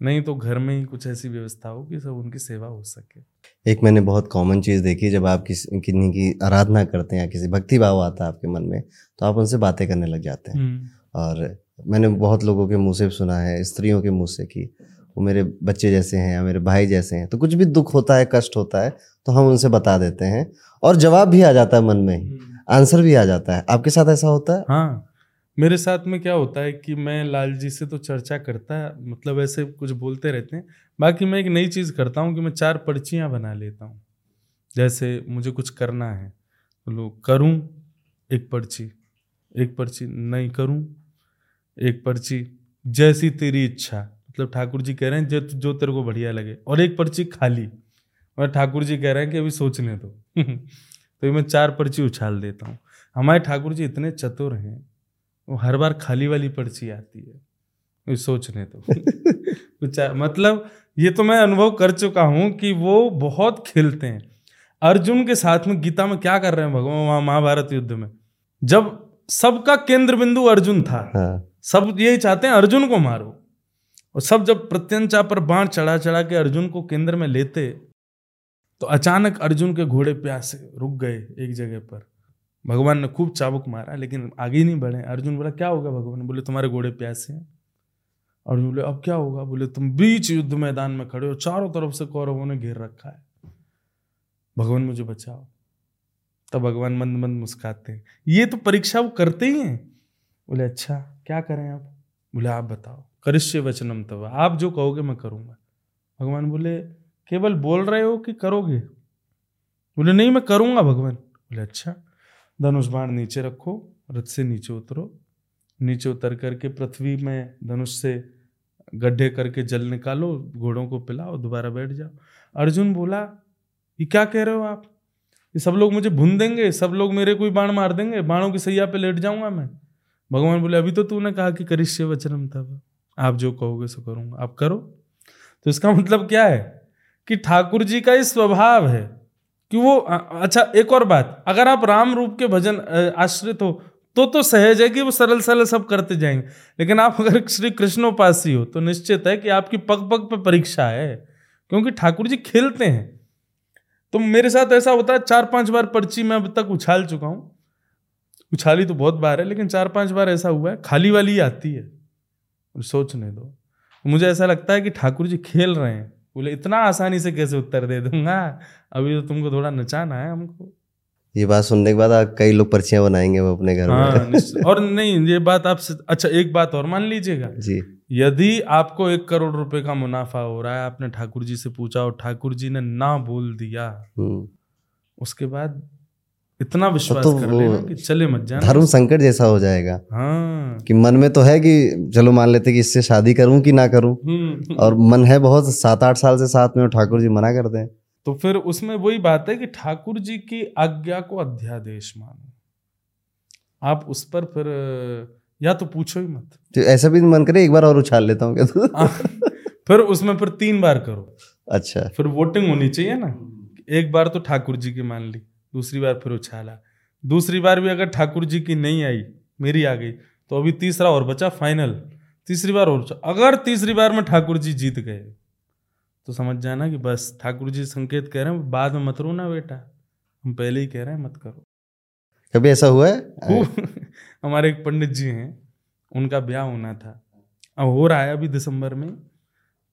नहीं तो घर में ही कुछ ऐसी व्यवस्था हो कि सब उनकी सेवा हो सके। एक मैंने बहुत कॉमन चीज़ देखी जब आप किसी किन्हीं की आराधना करते हैं या किसी भक्ति भाव आता है आपके मन में तो आप उनसे बातें करने लग जाते हैं। हम्म। और मैंने बहुत लोगों के मुँह से सुना है स्त्रियों के मुँह से कि वो मेरे बच्चे जैसे हैं या मेरे भाई जैसे हैं तो कुछ भी दुख होता है कष्ट होता है तो हम उनसे बता देते हैं और जवाब भी आ जाता है मन में ही। आंसर हम्म। भी आ जाता है। आपके साथ ऐसा होता है? हाँ। मेरे साथ में क्या होता है कि मैं लाल जी से तो चर्चा करता है मतलब ऐसे कुछ बोलते रहते हैं। बाकी मैं एक नई चीज़ करता हूँ कि मैं चार पर्चियाँ बना लेता हूँ। जैसे मुझे कुछ करना है तो लोग करूँ एक पर्ची एक पर्ची नहीं करूँ एक पर्ची जैसी तेरी इच्छा। मतलब ठाकुर जी कह रहे हैं जो जो तेरे को बढ़िया लगे। और एक पर्ची खाली। और ठाकुर जी कह रहे हैं कि अभी सोचने दो। (laughs) तो मैं चार पर्ची उछाल देता हूँ। हमारे ठाकुर जी इतने चतुर हैं वो हर बार खाली वाली पर्ची आती है। अभी सोचने (laughs) तो कुछ मतलब ये तो मैं अनुभव कर चुका हूँ कि वो बहुत खेलते हैं। अर्जुन के साथ में गीता में क्या कर रहे हैं भगवान? वहाँ महाभारत युद्ध में। जब सबका केंद्र बिंदु अर्जुन था हाँ। सब यही चाहते हैं अर्जुन को मारो। और सब जब प्रत्यंचा पर बाण चढ़ा चढ़ा के अर्जुन को केंद्र में लेते तो अचानक अर्जुन के घोड़े प्यासे रुक गए एक जगह पर। भगवान ने खूब चाबुक मारा, लेकिन आगे नहीं बढ़े। अर्जुन बोला, क्या होगा भगवान? बोले, तुम्हारे घोड़े प्यासे हैं। अर्जुन बोले, अब क्या होगा? बोले, तुम बीच युद्ध मैदान में खड़े हो, चारों तरफ़ से कौरवों ने घेर रखा है। भगवान, मुझे बचाओ। तब भगवान मंद मंद मुस्काते हैं, ये तो परीक्षा वो करते ही हैं? बोले अच्छा क्या करें आप? बोले, आप बताओ। करिष्य वचनम तब आप जो कहोगे मैं करूँगा। भगवान बोले, केवल बोल रहे हो कि करोगे? बोले, नहीं, मैं करूँगा भगवान। बोले अच्छा। धनुष बाण नीचे रखो, रथ से नीचे उतरो। नीचे उतर करके पृथ्वी में धनुष से गड्ढे करके जल निकालो, घोड़ों को पिलाओ, दोबारा बैठ जाओ। अर्जुन बोला, ये क्या कह रहे हो आप? ये सब लोग मुझे भून देंगे, सब लोग मेरे कोई बाण मार देंगे, बाणों की सैया पे लेट जाऊँगा मैं। भगवान बोले, अभी तो तूने कहा कि करिष्य वचनम तब आप जो कहोगे सो करूँगा। आप करो। तो इसका मतलब क्या है? कि ठाकुर जी का ये स्वभाव है कि वो अच्छा एक और बात। अगर आप राम रूप के भजन आश्रित हो तो तो सहज है कि वो सरल सरल सब करते जाएँगे। लेकिन आप अगर श्री कृष्णोपासी हो तो निश्चित है कि आपकी पग पग पे परीक्षा है, क्योंकि ठाकुर जी खेलते हैं। तो मेरे साथ ऐसा होता है, चार पाँच बार पर्ची मैं अब तक उछाल चुका हूँ। उछाली तो बहुत बार है, लेकिन चार पाँच बार ऐसा हुआ है, खाली वाली आती है। और सोचने दो। मुझे ऐसा लगता है कि ठाकुर जी खेल रहे हैं। बोले इतना आसानी से कैसे उत्तर दे दूँगा? अभी तो तुमको थोड़ा नचाना है हमको। ये बात सुनने के बाद कई लोग पर्चियाँ बनाएँगे वो अपने घर हाँ, में और नहीं ये बात आपसे अच्छा एक बात और मान लीजिएगा। जी। यदि आपको एक करोड़ रुपए का मुनाफा हो रहा है आपने ठाकुर जी से पूछा और ठाकुर जी ने ना बोल दिया हम्म। उसके बाद इतना विश्वास तो कर लेना कि चले मत जाना। धर्म संकट जैसा हो जाएगा। हाँ। कि मन में तो है कि चलो मान लेते कि इससे शादी करूँ कि ना करूँ। हम्म। और मन है बहुत सात आठ साल से साथ में ठाकुर जी मना कर दें तो फिर उसमें वही बात है कि ठाकुर जी की आज्ञा को अध्यादेश मानो। आप उस पर फिर या तो पूछो ही मत। तो ऐसा भी मन करे एक बार और उछाल लेता हूँ तो? हाँ, फिर उसमें फिर तीन बार करो। अच्छा। फिर वोटिंग होनी चाहिए ना। एक बार तो ठाकुर जी की मान ली। दूसरी बार फिर उछाला। दूसरी बार भी अगर ठाकुर जी की नहीं आई मेरी आ गई तो अभी तीसरा और बचा फाइनल तीसरी बार और अगर तीसरी बार में ठाकुर जी जीत गए तो समझ जाना कि बस ठाकुर जी संकेत कह रहे हैं बाद में मत रो ना बेटा हम पहले ही कह रहे हैं मत करो। कभी ऐसा हुआ है? (laughs) हमारे एक पंडित जी हैं उनका ब्याह होना था। अब हो रहा है अभी दिसंबर में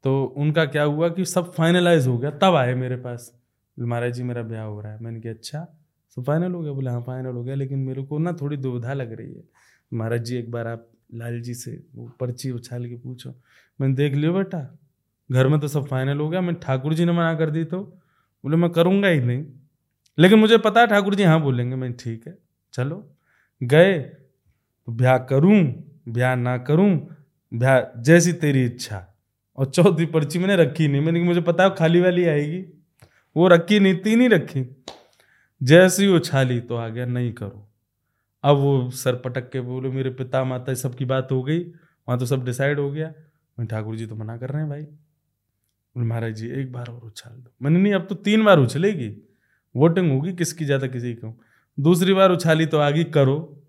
तो उनका क्या हुआ कि सब फाइनलाइज हो गया तब आए मेरे पास। महाराज जी, मेरा ब्याह हो रहा है। मैंने कहा अच्छा सब फाइनल हो गया? बोले हाँ फाइनल हो गया, लेकिन मेरे को ना थोड़ी दुविधा लग रही है। महाराज जी, एक बार आप लाल जी से वो पर्ची उछाल के पूछो। मैंने देख लियो बेटा, घर में तो सब फाइनल हो गया मैं ठाकुर जी ने मना कर दी तो? बोले, मैं करूँगा ही नहीं, लेकिन मुझे पता है ठाकुर जी हाँ बोलेंगे। मैं ठीक है, चलो, गए तो ब्याह करूँ, ब्याह ना करूँ, ब्याह जैसी तेरी इच्छा। और चौथी पर्ची मैंने रखी नहीं, मैंने कि मुझे पता है खाली वाली आएगी। वो रखी नीति नहीं तीन ही रखी। जैसी उछाली तो आ गया नहीं करो। अब वो सर पटक के बोले मेरे पिता माता सबकी बात हो गई। वहाँ तो सब डिसाइड हो गया। मैं ठाकुर जी तो मना कर रहे हैं भाई। महाराज जी एक बार और उछाल दो। मैंने नहीं अब तो तीन बार उछलेगी। वोटिंग होगी किसकी ज़्यादा किसी को दूसरी बार उछाली तो आगे करो।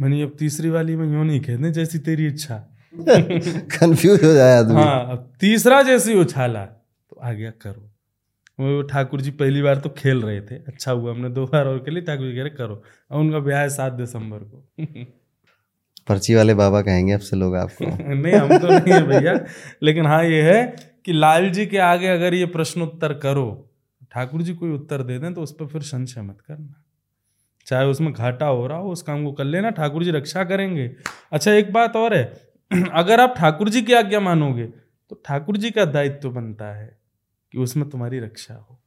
मैंने अब तीसरी वाली में यूँ नहीं कहते जैसी तेरी इच्छा। (laughs) कंफ्यूज हो जाए आदमी। हाँ अब तीसरा जैसी उछाला तो आ गया करो। वो ठाकुर जी पहली बार तो खेल रहे थे। अच्छा हुआ हमने दो बार और खेली ठाकुर जी कह रहे करो। और उनका ब्याह है सात दिसंबर को। (laughs) पर्ची वाले बाबा कहेंगे अब से लोग आपको। (laughs) नहीं हम तो नहीं है भैया। लेकिन हाँ ये है कि लाल जी के आगे अगर ये प्रश्न उत्तर करो ठाकुर जी कोई उत्तर दे दें तो उस पर फिर संशय मत करना। चाहे उसमें घाटा हो रहा हो उस काम को कर लेना ठाकुर जी रक्षा करेंगे। अच्छा एक बात और है। (clears throat) अगर आप ठाकुर जी की आज्ञा मानोगे तो ठाकुर जी का दायित्व तो बनता है। कि उसमें तुम्हारी रक्षा हो।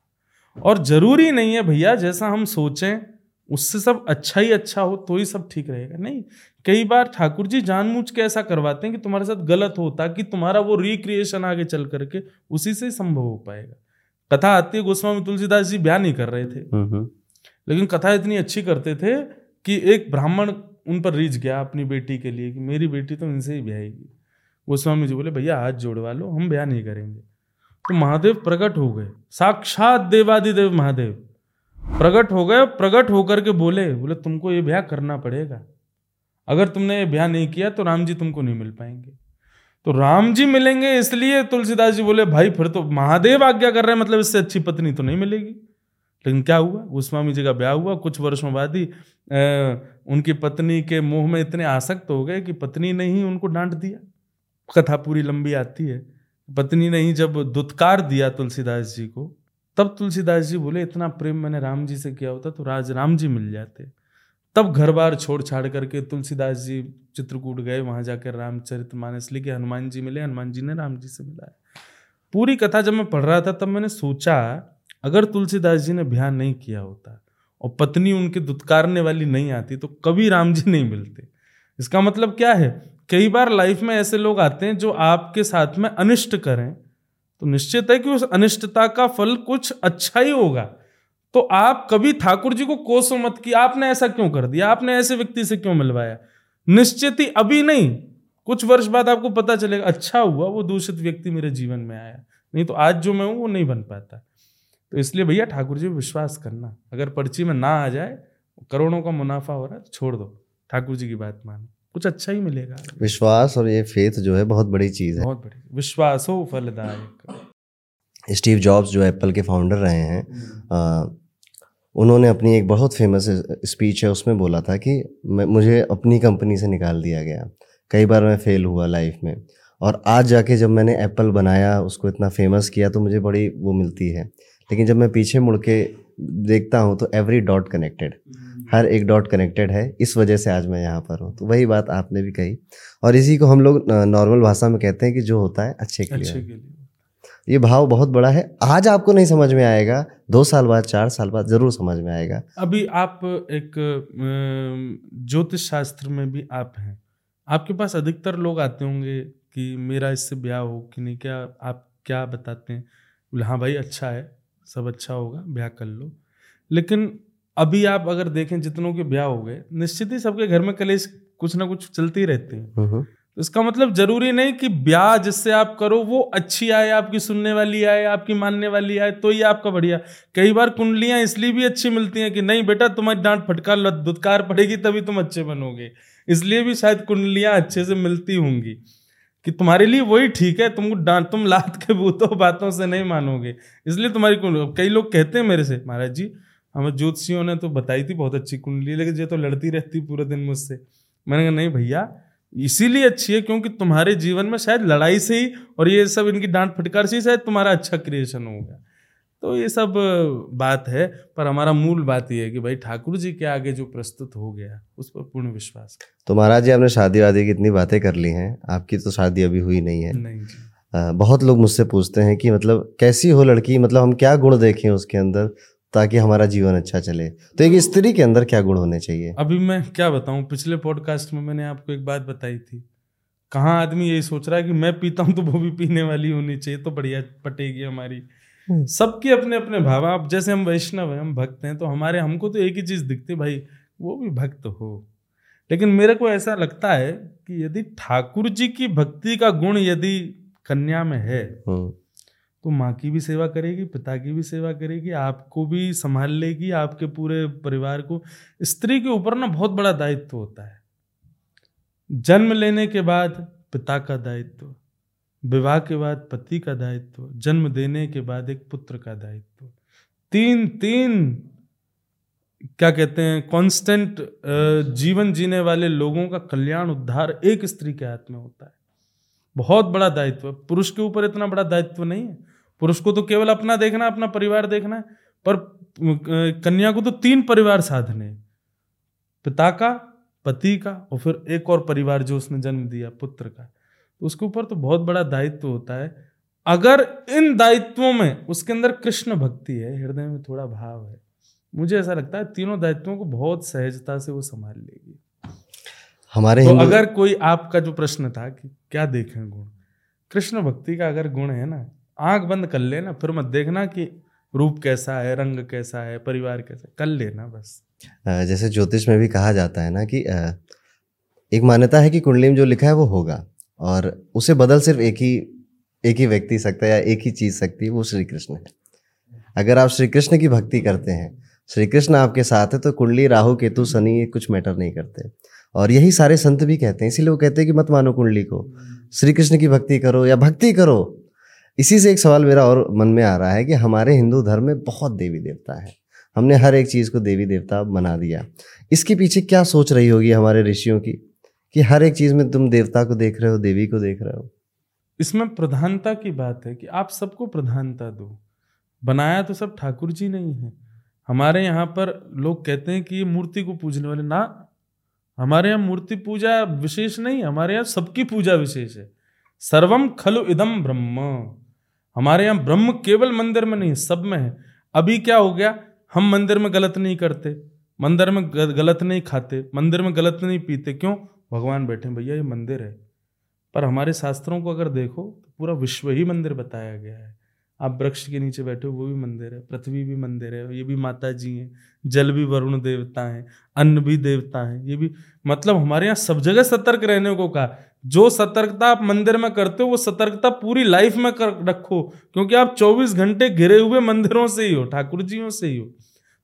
और ज़रूरी नहीं है भैया जैसा हम सोचें उससे सब अच्छा ही अच्छा हो तो ही सब ठीक रहेगा। नहीं कई बार ठाकुर जी जानबूझ के ऐसा करवाते हैं कि तुम्हारे साथ गलत हो ताकि तुम्हारा वो रिक्रिएशन आगे चल करके उसी से संभव हो पाएगा। कथा आती है गोस्वामी तुलसीदास जी ब्याह नहीं कर रहे थे। हम्म, हम्म। लेकिन कथा इतनी अच्छी करते थे कि एक ब्राह्मण उन पर रीझ गया अपनी बेटी के लिए कि मेरी बेटी तो इनसे ही ब्याहेगी। गोस्वामी जी बोले भैया हाथ जोड़वा लो हम ब्याह नहीं करेंगे। तो महादेव प्रकट हो गए। साक्षात देवादिदेव महादेव। प्रकट हो गए प्रकट होकर के बोले बोले, तुमको ये ब्याह करना पड़ेगा। अगर तुमने ये ब्याह नहीं किया तो राम जी तुमको नहीं मिल पाएँगे। तो राम जी मिलेंगे इसलिए तुलसीदास जी बोले, भाई, फिर तो महादेव आज्ञा कर रहे हैं मतलब इससे अच्छी पत्नी तो नहीं मिलेगी। लेकिन क्या हुआ? गोस्वामी जी का ब्याह हुआ। कुछ वर्षों बाद ही उनकी पत्नी के मुँह में इतने आसक्त हो गए कि पत्नी ने ही उनको डांट दिया। कथा पूरी लंबी आती है। पत्नी ने ही जब दुत्कार दिया तुलसीदास जी को, तब तुलसीदास जी बोले, इतना प्रेम मैंने राम जी से किया होता तो राज राम जी मिल जाते। तब घर बार छोड़ छाड़ करके तुलसीदास जी चित्रकूट गए, वहाँ जाकर रामचरित मानस लिखे हनुमान जी मिले, हनुमान जी ने राम जी से मिलाया। पूरी कथा जब मैं पढ़ रहा था, तब मैंने सोचा, अगर तुलसीदास जी ने ध्यान नहीं किया होता और पत्नी उनके दुत्कारने वाली नहीं आती तो कभी राम जी नहीं मिलते। इसका मतलब क्या है? कई बार लाइफ में ऐसे लोग आते हैं जो आपके साथ में अनिष्ट करें। तो निश्चित है कि उस अनिष्टता का फल कुछ अच्छा ही होगा। तो आप कभी ठाकुर जी को कोसो मत कि आपने ऐसा क्यों कर दिया? आपने ऐसे व्यक्ति से क्यों मिलवाया? निश्चित ही अभी नहीं। कुछ वर्ष बाद आपको पता चलेगा अच्छा हुआ, वो दूषित व्यक्ति मेरे जीवन में आया। नहीं तो आज जो मैं हूँ, वो नहीं बन पाता। तो इसलिए भैया ठाकुर जी, विश्वास करना। अगर पर्ची में ना आ जाए, करोड़ों का मुनाफा हो रहा है तो छोड़ दो। ठाकुर जी की बात मानो। कुछ अच्छा ही मिलेगा। विश्वास और ये फेथ जो है बहुत बड़ी चीज़ है। बहुत बड़ी। विश्वास हो फलदायक। स्टीव जॉब्स जो एप्पल के फाउंडर रहे हैं आ, उन्होंने अपनी एक बहुत फ़ेमस स्पीच है उसमें बोला था कि मैं मुझे अपनी कंपनी से निकाल दिया गया। कई बार मैं फेल हुआ लाइफ में। और आज जाके जब मैंने एप्पल बनाया उसको इतना फ़ेमस किया तो मुझे बड़ी वो मिलती है। लेकिन जब मैं पीछे मुड़ के देखता हूँ तो एवरी डॉट कनेक्टेड हर एक डॉट कनेक्टेड है। इस वजह से आज मैं यहाँ पर हूँ। तो वही बात आपने भी कही। और इसी को हम लोग नॉर्मल भाषा में कहते हैं कि जो होता है अच्छे के लिए, लिए। ये भाव बहुत बड़ा है। आज आपको नहीं समझ में आएगा। दो साल बाद चार साल बाद ज़रूर समझ में आएगा। अभी आप एक ज्योतिष शास्त्र में भी आप हैं। आपके पास अधिकतर लोग आते होंगे कि मेरा इससे ब्याह हो कि नहीं क्या आप क्या बताते हैं? हाँ भाई अच्छा है। सब अच्छा होगा ब्याह कर लो। लेकिन अभी आप अगर देखें जितनों के ब्याह हो गए निश्चित ही सबके घर में कलेश कुछ ना कुछ चलती रहती हैं। तो इसका मतलब ज़रूरी नहीं कि ब्याह जिससे आप करो वो अच्छी आए आपकी सुनने वाली आए आपकी मानने वाली आए तो ही आपका बढ़िया। कई बार कुंडलियाँ इसलिए भी अच्छी मिलती हैं कि नहीं बेटा तुम्हारी डांट फटकार दुत्कार पड़ेगी तभी तुम अच्छे बनोगे। इसलिए भी शायद कुंडलियाँ अच्छे से मिलती होंगी कि तुम्हारे लिए वही ठीक है तुमको डांट तुम लात के भूतों बातों से नहीं मानोगे। इसलिए तुम्हारी कई लोग कहते हैं मेरे से महाराज जी हमें ज्योतिषियों ने तो बताई थी बहुत अच्छी कुंडली लेकिन ये तो लड़ती रहती पूरे दिन मुझसे। मैंने कहा नहीं भैया इसीलिए अच्छी है क्योंकि तुम्हारे जीवन में शायद लड़ाई से ही और ये सब इनकी डांट फटकार से ही शायद तुम्हारा अच्छा क्रिएशन हो गया। तो ये सब बात है पर हमारा मूल बात ये है कि भाई ठाकुर जी के आगे जो प्रस्तुत हो गया उस पर पूर्ण विश्वास तो महाराज जी आपने शादी वादी की इतनी बातें कर ली हैं आपकी तो शादी अभी हुई नहीं है। नहीं जी। बहुत लोग मुझसे पूछते हैं कि मतलब कैसी हो लड़की मतलब हम क्या गुण देखें उसके अंदर? ताकि हमारा जीवन अच्छा चले। तो एक स्त्री के अंदर क्या गुण होने चाहिए? अभी मैं क्या बताऊँ पिछले पॉडकास्ट में मैंने आपको एक बात बताई थी। कहाँ आदमी यही सोच रहा है कि मैं पीता हूँ तो वो भी पीने वाली होनी चाहिए तो बढ़िया पटेगी हमारी। हम्म। सबके अपने अपने भाव आप जैसे हम वैष्णव हैं हम भक्त हैं तो हमारे हमको तो एक ही चीज़ दिखती भाई वो भी भक्त हो। लेकिन मेरे को ऐसा लगता है कि यदि ठाकुर जी की भक्ति का गुण यदि कन्या में है हम्म। तो माँ की भी सेवा करेगी, पिता की भी सेवा करेगी, आपको भी संभाल लेगी, आपके पूरे परिवार को। स्त्री के ऊपर ना बहुत बड़ा दायित्व होता है। जन्म लेने के बाद पिता का दायित्व, विवाह के बाद पति का दायित्व, जन्म देने के बाद एक पुत्र का दायित्व। तीन तीन, क्या कहते हैं कांस्टेंट जीवन जीने वाले लोगों का कल्याण, उद्धार एक स्त्री के हाथ में होता है। बहुत बड़ा दायित्व, पुरुष के ऊपर इतना बड़ा दायित्व नहीं है। पुरुष को तो केवल अपना देखना अपना परिवार देखना है। पर कन्या को तो तीन परिवार साधने पिता का पति का और फिर एक और परिवार जो उसने जन्म दिया पुत्र का। तो उसके ऊपर तो बहुत बड़ा दायित्व होता है। अगर इन दायित्वों में उसके अंदर कृष्ण भक्ति है हृदय में थोड़ा भाव है मुझे ऐसा लगता है तीनों दायित्वों को बहुत सहजता से वो संभाल लेगी। हमारे तो अगर कोई आपका जो प्रश्न था कि क्या देखें गुण? कृष्ण भक्ति का अगर गुण है ना आँख बंद कर लेना, फिर मत देखना कि रूप कैसा है, रंग कैसा है, परिवार कैसा कर लेना बस। जैसे ज्योतिष में भी कहा जाता है ना कि एक मान्यता है कि कुंडली में जो लिखा है वो होगा, और उसे बदल सिर्फ़ एक ही एक ही व्यक्ति सकता है या एक ही चीज़ सकती है, वो श्री कृष्ण है। अगर आप श्री कृष्ण की भक्ति करते हैं श्री कृष्ण आपके साथ है तो कुंडली, राहु, केतु, शनि, ये कुछ मैटर नहीं करते। और यही सारे संत भी कहते हैं, इसीलिए वो कहते हैं कि मत मानो कुंडली को। श्री कृष्ण की भक्ति करो या भक्ति करो इसी से एक सवाल मेरा और मन में आ रहा है कि हमारे हिंदू धर्म में बहुत देवी देवता है। हमने हर एक चीज़ को देवी देवता बना दिया। इसके पीछे क्या सोच रही होगी हमारे ऋषियों की? कि हर एक चीज़ में तुम देवता को देख रहे हो, देवी को देख रहे हो। इसमें प्रधानता की बात है कि आप सबको प्रधानता दो। बनाया तो सब ठाकुर जी नहीं है। हमारे यहाँ पर लोग कहते हैं कि ये मूर्ति को पूजने वाले, ना, हमारे यहाँ मूर्ति पूजा विशेष नहीं, हमारे यहाँ सबकी पूजा विशेष है। सर्वम खलु इदम ब्रह्म। हमारे यहाँ ब्रह्म केवल मंदिर में नहीं, सब में है। अभी क्या हो गया? हम मंदिर में गलत नहीं करते, मंदिर में गलत नहीं खाते, मंदिर में गलत नहीं पीते। क्यों? भगवान बैठे भैया, ये मंदिर है। पर हमारे शास्त्रों को अगर देखो तो पूरा विश्व ही मंदिर बताया गया है। आप वृक्ष के नीचे बैठे हो, वो भी मंदिर है, पृथ्वी भी मंदिर है, ये भी माता जी हैं, जल भी वरुण देवता हैं, अन्न भी देवता हैं, ये भी मतलब हमारे यहाँ सब जगह सतर्क रहने को कहा। जो सतर्कता आप मंदिर में करते हो, वो सतर्कता पूरी लाइफ में कर रखो, क्योंकि आप 24 घंटे घिरे हुए मंदिरों से ही हो ठाकुर जियों से ही हो।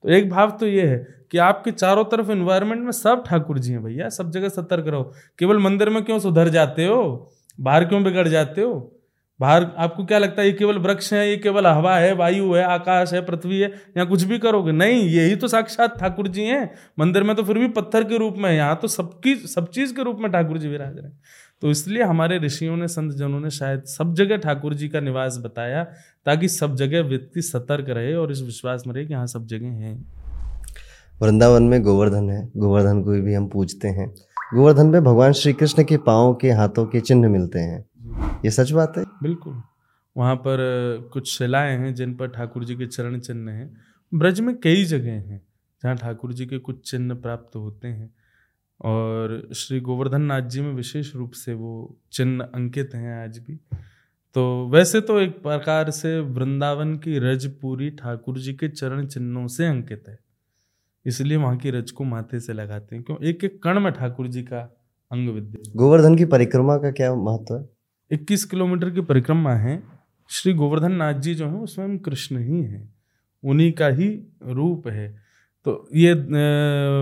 तो एक भाव तो ये है कि आपके चारों तरफ़ इन्वायरमेंट में सब ठाकुर जी हैं, भैया, सब जगह सतर्क रहो। केवल मंदिर में क्यों सुधर जाते हो? बाहर क्यों बिगड़ जाते हो? बाहर आपको क्या लगता है, ये केवल वृक्ष है, ये केवल हवा है, वायु है, आकाश है, पृथ्वी है यहाँ कुछ भी करोगे? नहीं, यही तो साक्षात ठाकुर जी हैं। मंदिर में तो फिर भी पत्थर के रूप में, यहाँ तो सबकी, सब चीज़ के रूप में ठाकुर जी विराज रहे तो इसलिए हमारे ऋषियों ने, संत जनों ने शायद सब जगह ठाकुर जी का निवास बताया, ताकि सब जगह व्यक्ति सतर्क रहे और इस विश्वास में रहे कि यहाँ सब जगह हैं। वृंदावन में गोवर्धन है। गोवर्धन को भी हम पूजते हैं। गोवर्धन में भगवान श्री कृष्ण के पाँव के हाथों के चिन्ह मिलते हैं। ये सच बात है? बिल्कुल। वहाँ पर कुछ शिलाएँ हैं जिन पर ठाकुर जी के चरण चिन्ह हैं। ब्रज में कई जगह हैं जहाँ ठाकुर जी के कुछ चिन्ह प्राप्त होते हैं। और श्री गोवर्धन नाथ जी में विशेष रूप से वो चिन्ह अंकित हैं आज भी। तो वैसे तो एक प्रकार से वृंदावन की रज पूरी ठाकुर जी के चरण चिन्हों से अंकित है। इसलिए वहाँ की रज को माथे से लगाते हैं क्यों? एक एक कण में ठाकुर जी का अंग विद्य गोवर्धन की परिक्रमा का क्या महत्व है? इक्कीस किलोमीटर की परिक्रमा है। श्री गोवर्धन नाथ जी जो है, वो स्वयं कृष्ण ही है। उन्हीं का ही रूप है। तो ये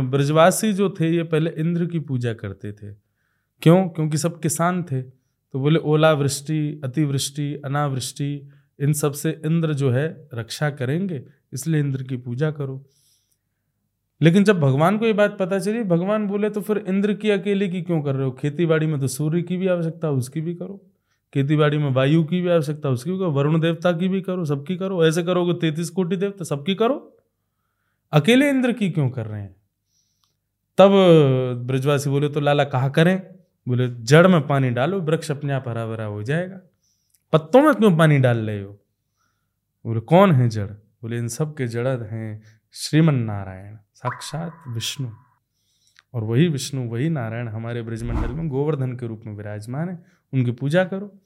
ब्रजवासी जो थे, ये पहले इंद्र की पूजा करते थे। क्यों? क्योंकि सब किसान थे। तो बोले, ओलावृष्टि, अतिवृष्टि, अनावृष्टि, इन सबसे इंद्र जो है, रक्षा करेंगे। इसलिए इंद्र की पूजा करो। लेकिन जब भगवान को ये बात पता चली, भगवान बोले तो फिर इंद्र की अकेले की क्यों कर रहे हो? खेती बाड़ी में तो सूर्य की भी आवश्यकता, उसकी भी करो। खेती बाड़ी में वायु की भी आवश्यकता, उसकी भी करो, वरुण देवता की भी करो, सबकी करो, ऐसे करोगे तैतीस कोटि देवता, सबकी करो। अकेले इंद्र की क्यों कर रहे हैं? तब ब्रजवासी बोले तो लाला कहा करें? बोले, जड़ में पानी डालो, वृक्ष अपने आप हरा भरा हो जाएगा। पत्तों में क्यों पानी डाल रहे हो? बोले, कौन है जड़? बोले, इन सब के जड़ हैं श्रीमन नारायण साक्षात विष्णु। और वही विष्णु, वही नारायण हमारे ब्रजमंडल में गोवर्धन के रूप में विराजमान है। उनकी पूजा करो।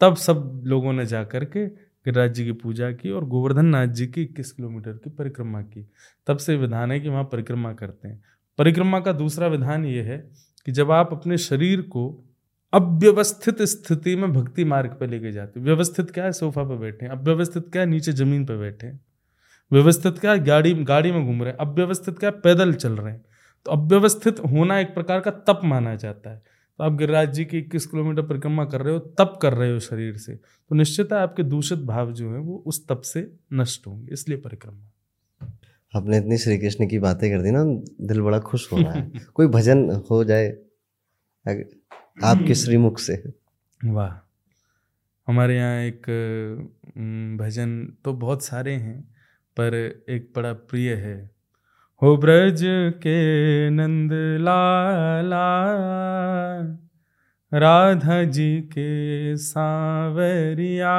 तब सब लोगों ने जा करके गिरिराज जी की पूजा की और गोवर्धन नाथ जी की इक्कीस किलोमीटर की परिक्रमा की। तब से विधान है कि वहाँ परिक्रमा करते हैं। परिक्रमा का दूसरा विधान ये है कि जब आप अपने शरीर को अव्यवस्थित स्थिति में भक्ति मार्ग पर लेके जाते व्यवस्थित क्या है? सोफा पर बैठे हैं, अव्यवस्थित क्या है? नीचे ज़मीन पर बैठे हैं। व्यवस्थित क्या है? गाड़ी गाड़ी में घूम रहे हैं। अव्यवस्थित क्या है? पैदल चल रहे हैं। तो अव्यवस्थित होना एक प्रकार का तप माना जाता है। तो आप गिरिराज जी की इक्कीस किलोमीटर परिक्रमा कर रहे हो तप कर रहे हो शरीर से तो निश्चित है आपके दूषित भाव जो है वो उस तप से नष्ट होंगे इसलिए परिक्रमा। आपने इतनी श्री कृष्ण की बातें कर दी ना दिल बड़ा खुश हो रहा है। (laughs) कोई भजन हो जाए आपके श्रीमुख से। वाह हमारे यहाँ एक भजन तो बहुत सारे हैं पर एक बड़ा प्रिय है हो ब्रज के नंद लाला, राधा जी के सांवरिया,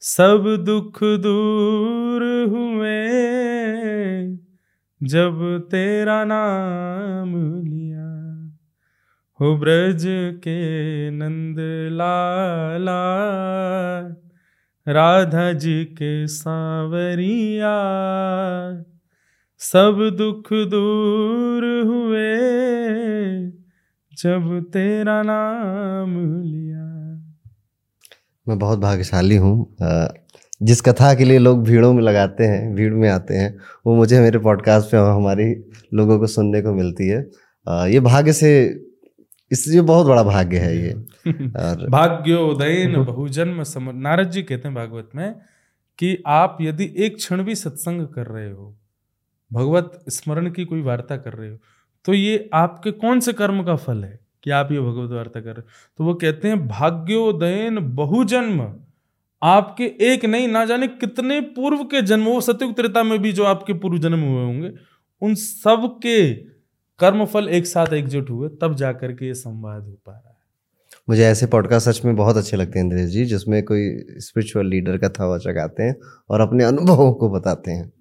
सब दुख दूर हुए जब तेरा नाम लिया। हो ब्रज के नंद लाला, राधा जी के सांवरिया सब दुख दूर हुए जब तेरा नाम लिया। मैं बहुत भाग्यशाली हूँ। जिस कथा के लिए लोग भीड़ों में लगाते हैं भीड़ में आते हैं वो मुझे मेरे पॉडकास्ट पे हमारी लोगों को सुनने को मिलती है। ये भाग्य से इसलिए बहुत बड़ा भाग्य है ये। (laughs) और भाग्योदयन (laughs) बहुजन्म सम नारद जी कहते हैं भागवत में कि आप यदि एक क्षण भी सत्संग कर रहे हो भगवत स्मरण की कोई वार्ता कर रहे हो? तो ये आपके कौन से कर्म का फल है कि आप ये भगवत वार्ता कर रहे हो? तो वो कहते हैं, भाग्योदयन बहुजन्म। आपके एक नहीं, ना जाने कितने पूर्व के जन्मों सत्युग त्रेता में भी जो आपके पूर्व जन्म हुए होंगे, उन सब के कर्मफल एक साथ एकजुट हुए, तब जाकर के ये संवाद हो पा रहा है। मुझे ऐसे पॉडकास्ट सच में बहुत अच्छे लगते हैं, इंद्रेश जी, जिसमें कोई स्पिरिचुअल लीडर कथा वचक आते हैं और अपने अनुभवों को बताते हैं।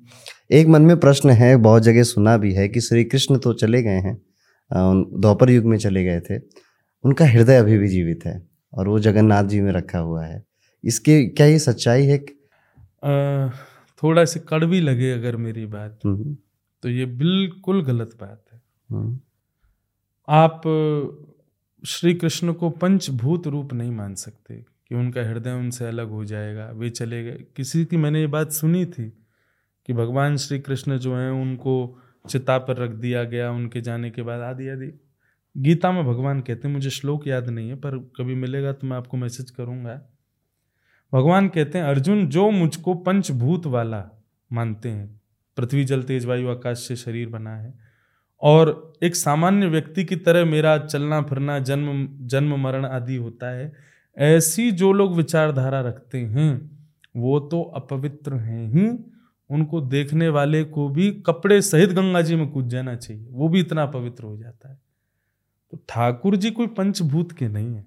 एक मन में प्रश्न है बहुत जगह सुना भी है कि श्री कृष्ण तो चले गए हैं द्वापर युग में चले गए थे। उनका हृदय अभी भी जीवित है और वो जगन्नाथ जी में रखा हुआ है। इसके क्या ये सच्चाई है आ, थोड़ा सा कड़वी लगे अगर मेरी बात। हम्म। तो ये बिल्कुल गलत बात है। हम्म। आप श्री कृष्ण को पंचभूत रूप नहीं मान सकते कि उनका हृदय उनसे अलग हो जाएगा वे चले गए। किसी की मैंने ये बात सुनी थी कि भगवान श्री कृष्ण जो हैं, उनको चिता पर रख दिया गया, उनके जाने के बाद आदि आदि। गीता में भगवान कहते हैं, मुझे श्लोक याद नहीं है, पर कभी मिलेगा तो मैं आपको मैसेज करूँगा। भगवान कहते हैं, अर्जुन, जो मुझको पंचभूत वाला मानते हैं, पृथ्वी जल, तेज वायु, आकाश से शरीर बना है, और एक सामान्य व्यक्ति की तरह मेरा चलना, फिरना, जन्म जन्म, मरण आदि होता है, ऐसी जो लोग विचारधारा रखते हैं, वो तो अपवित्र हैं ही। उनको देखने वाले को भी कपड़े सहित गंगा जी में कूद जाना चाहिए। वो भी इतना पवित्र हो जाता है। तो ठाकुर जी कोई पंचभूत के नहीं है।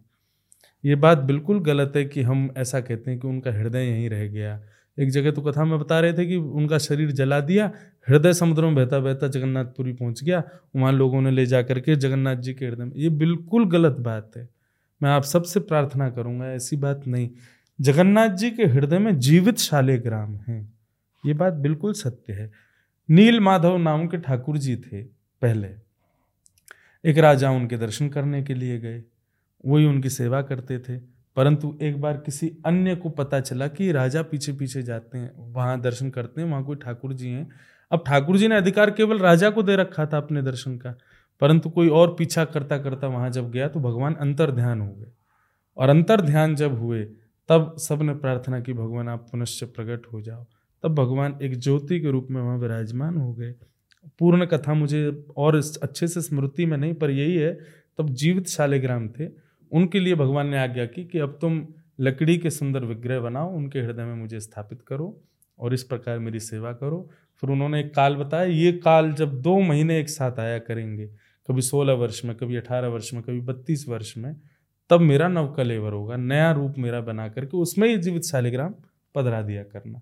ये बात बिल्कुल गलत है कि हम ऐसा कहते हैं कि उनका हृदय यहीं रह गया। एक जगह तो कथा में बता रहे थे कि उनका शरीर जला दिया, हृदय समुद्र में बहता बहता जगन्नाथपुरी पहुँच गया, वहाँ लोगों ने ले जा करके जगन्नाथ जी के हृदय में। ये बिल्कुल गलत बात है। मैं आप सबसे प्रार्थना करूँगा, ऐसी बात नहीं। जगन्नाथ जी के हृदय में जीवित शालेग्राम हैं। ये बात बिल्कुल सत्य है। नील माधव नाम के ठाकुर जी थे पहले। एक राजा उनके दर्शन करने के लिए गए। वही उनकी सेवा करते थे। परंतु एक बार किसी अन्य को पता चला कि राजा पीछे पीछे जाते हैं, वहाँ दर्शन करते हैं, वहाँ कोई ठाकुर जी हैं। अब ठाकुर जी ने अधिकार केवल राजा को दे रखा था अपने दर्शन का। परंतु कोई और पीछा करता करता वहाँ जब गया तो भगवान अंतर ध्यान हो गए। और अंतर ध्यान जब हुए, तब सबने प्रार्थना की, भगवान, आप पुनश्च प्रकट हो जाओ। तब भगवान एक ज्योति के रूप में वहाँ विराजमान हो गए। पूर्ण कथा मुझे और अच्छे से स्मृति में नहीं, पर यही है, तब जीवित शालिग्राम थे। उनके लिए भगवान ने आज्ञा की कि अब तुम लकड़ी के सुंदर विग्रह बनाओ, उनके हृदय में मुझे स्थापित करो और इस प्रकार मेरी सेवा करो। फिर उन्होंने एक काल बताया, ये काल जब दो महीने एक साथ आया करेंगे, कभी सोलह वर्ष में, कभी अठारह वर्ष में, कभी बत्तीस वर्ष में, तब मेरा नवकलेवर होगा, नया रूप मेरा बना करके उसमें ही जीवित शालिग्राम पधरा दिया करना।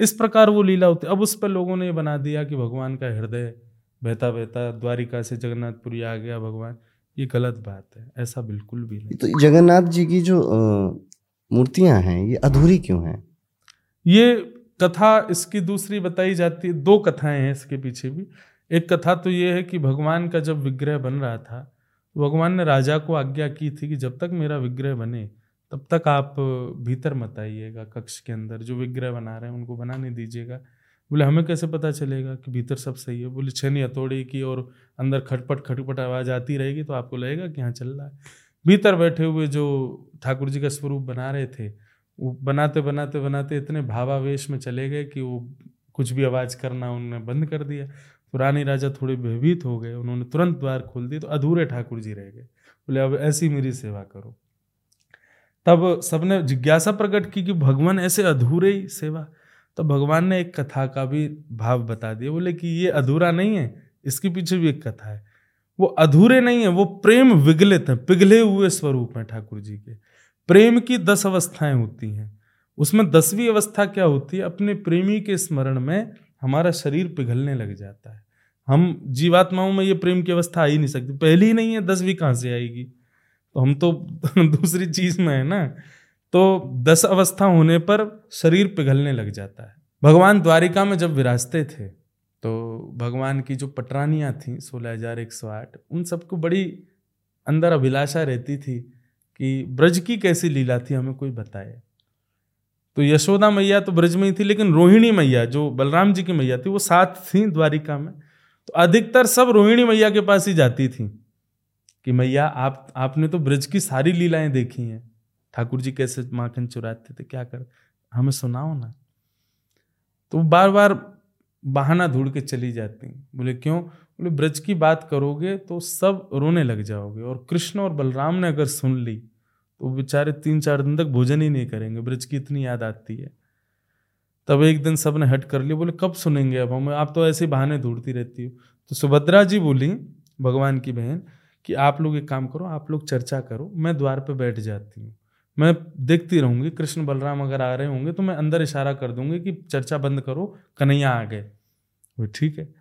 इस प्रकार वो लीला होती अब उस पर लोगों ने बना दिया कि भगवान का हृदय बहता बहता द्वारिका से जगन्नाथपुरी आ गया भगवान ये गलत बात है ऐसा बिल्कुल भी नहीं। तो जगन्नाथ जी की जो मूर्तियाँ हैं ये अधूरी क्यों हैं? ये कथा इसकी दूसरी बताई जाती है दो कथाएँ हैं इसके पीछे भी। एक कथा तो ये है कि भगवान का जब विग्रह बन रहा था भगवान ने राजा को आज्ञा की थी कि जब तक मेरा विग्रह बने तब तक आप भीतर मत आइएगा कक्ष के अंदर, जो विग्रह बना रहे हैं उनको बनाने दीजिएगा। बोले, हमें कैसे पता चलेगा कि भीतर सब सही है? बोले, छनी हथौड़ी की और अंदर खटपट खटपट आवाज़ आती रहेगी तो आपको लगेगा कि हाँ चल रहा है। भीतर बैठे हुए जो ठाकुर जी का स्वरूप बना रहे थे, वो बनाते बनाते बनाते इतने भावावेश में चले गए कि वो कुछ भी आवाज़ करना उन्होंने बंद कर दिया। पुरानी राजा थोड़े भयभीत हो गए, उन्होंने तुरंत द्वार खोल दिए तो अधूरे ठाकुर जी रह गए। बोले, अब ऐसी मेरी सेवा करो। तब सबने जिज्ञासा प्रकट की कि भगवान ऐसे अधूरे ही सेवा। तो भगवान ने एक कथा का भी भाव बता दिया। बोले कि ये अधूरा नहीं है, इसके पीछे भी एक कथा है। वो अधूरे नहीं है, वो प्रेम विगलित है, पिघले हुए स्वरूप है ठाकुर जी के। प्रेम की दस अवस्थाएँ होती हैं। उसमें दसवीं अवस्था क्या होती है? अपने प्रेमी के स्मरण में हमारा शरीर पिघलने लग जाता है। हम जीवात्माओं में ये प्रेम की अवस्था आ ही नहीं सकती। पहली ही नहीं है, दसवीं कहाँ से आएगी? तो हम तो (laughs) दूसरी चीज़ में है ना। तो दस अवस्था होने पर शरीर पिघलने लग जाता है। भगवान द्वारिका में जब विराजते थे तो भगवान की जो पटरानियाँ थीं, सोलह हज़ार एक सौ आठ, उन सबको बड़ी अंदर अभिलाषा रहती थी कि ब्रज की कैसी लीला थी, हमें कोई बताए। तो यशोदा मैया तो ब्रज में ही थी, लेकिन रोहिणी मैया, जो बलराम जी की मैया थी, वो साथ थी द्वारिका में। तो अधिकतर सब रोहिणी मैया के पास ही जाती थी। कि मैया, आप, आपने तो ब्रज की सारी लीलाएँ देखी हैं। ठाकुर जी कैसे माखन चुराते थे, क्या कर, हमें सुनाओ ना। तो बार बार बहाना ढूंढ के चली जाती। बोले, क्यों? बोले, ब्रज की बात करोगे तो सब रोने लग जाओगे और कृष्ण और बलराम ने अगर सुन ली तो बेचारे तीन चार दिन तक भोजन ही नहीं करेंगे। ब्रज की इतनी याद आती है। तब एक दिन सबने हट कर लिया। बोले, कब सुनेंगे अब हम? आप तो ऐसे बहाने ढूंढती रहती हो। तो सुभद्रा जी बोली, भगवान की बहन कि आप लोग एक काम करो, आप लोग चर्चा करो, मैं द्वार पे बैठ जाती हूँ। मैं देखती रहूँगी, कृष्ण बलराम अगर आ रहे होंगे तो मैं अंदर इशारा कर दूँगी कि चर्चा बंद करो, कन्हैया आ गए। वो ठीक है।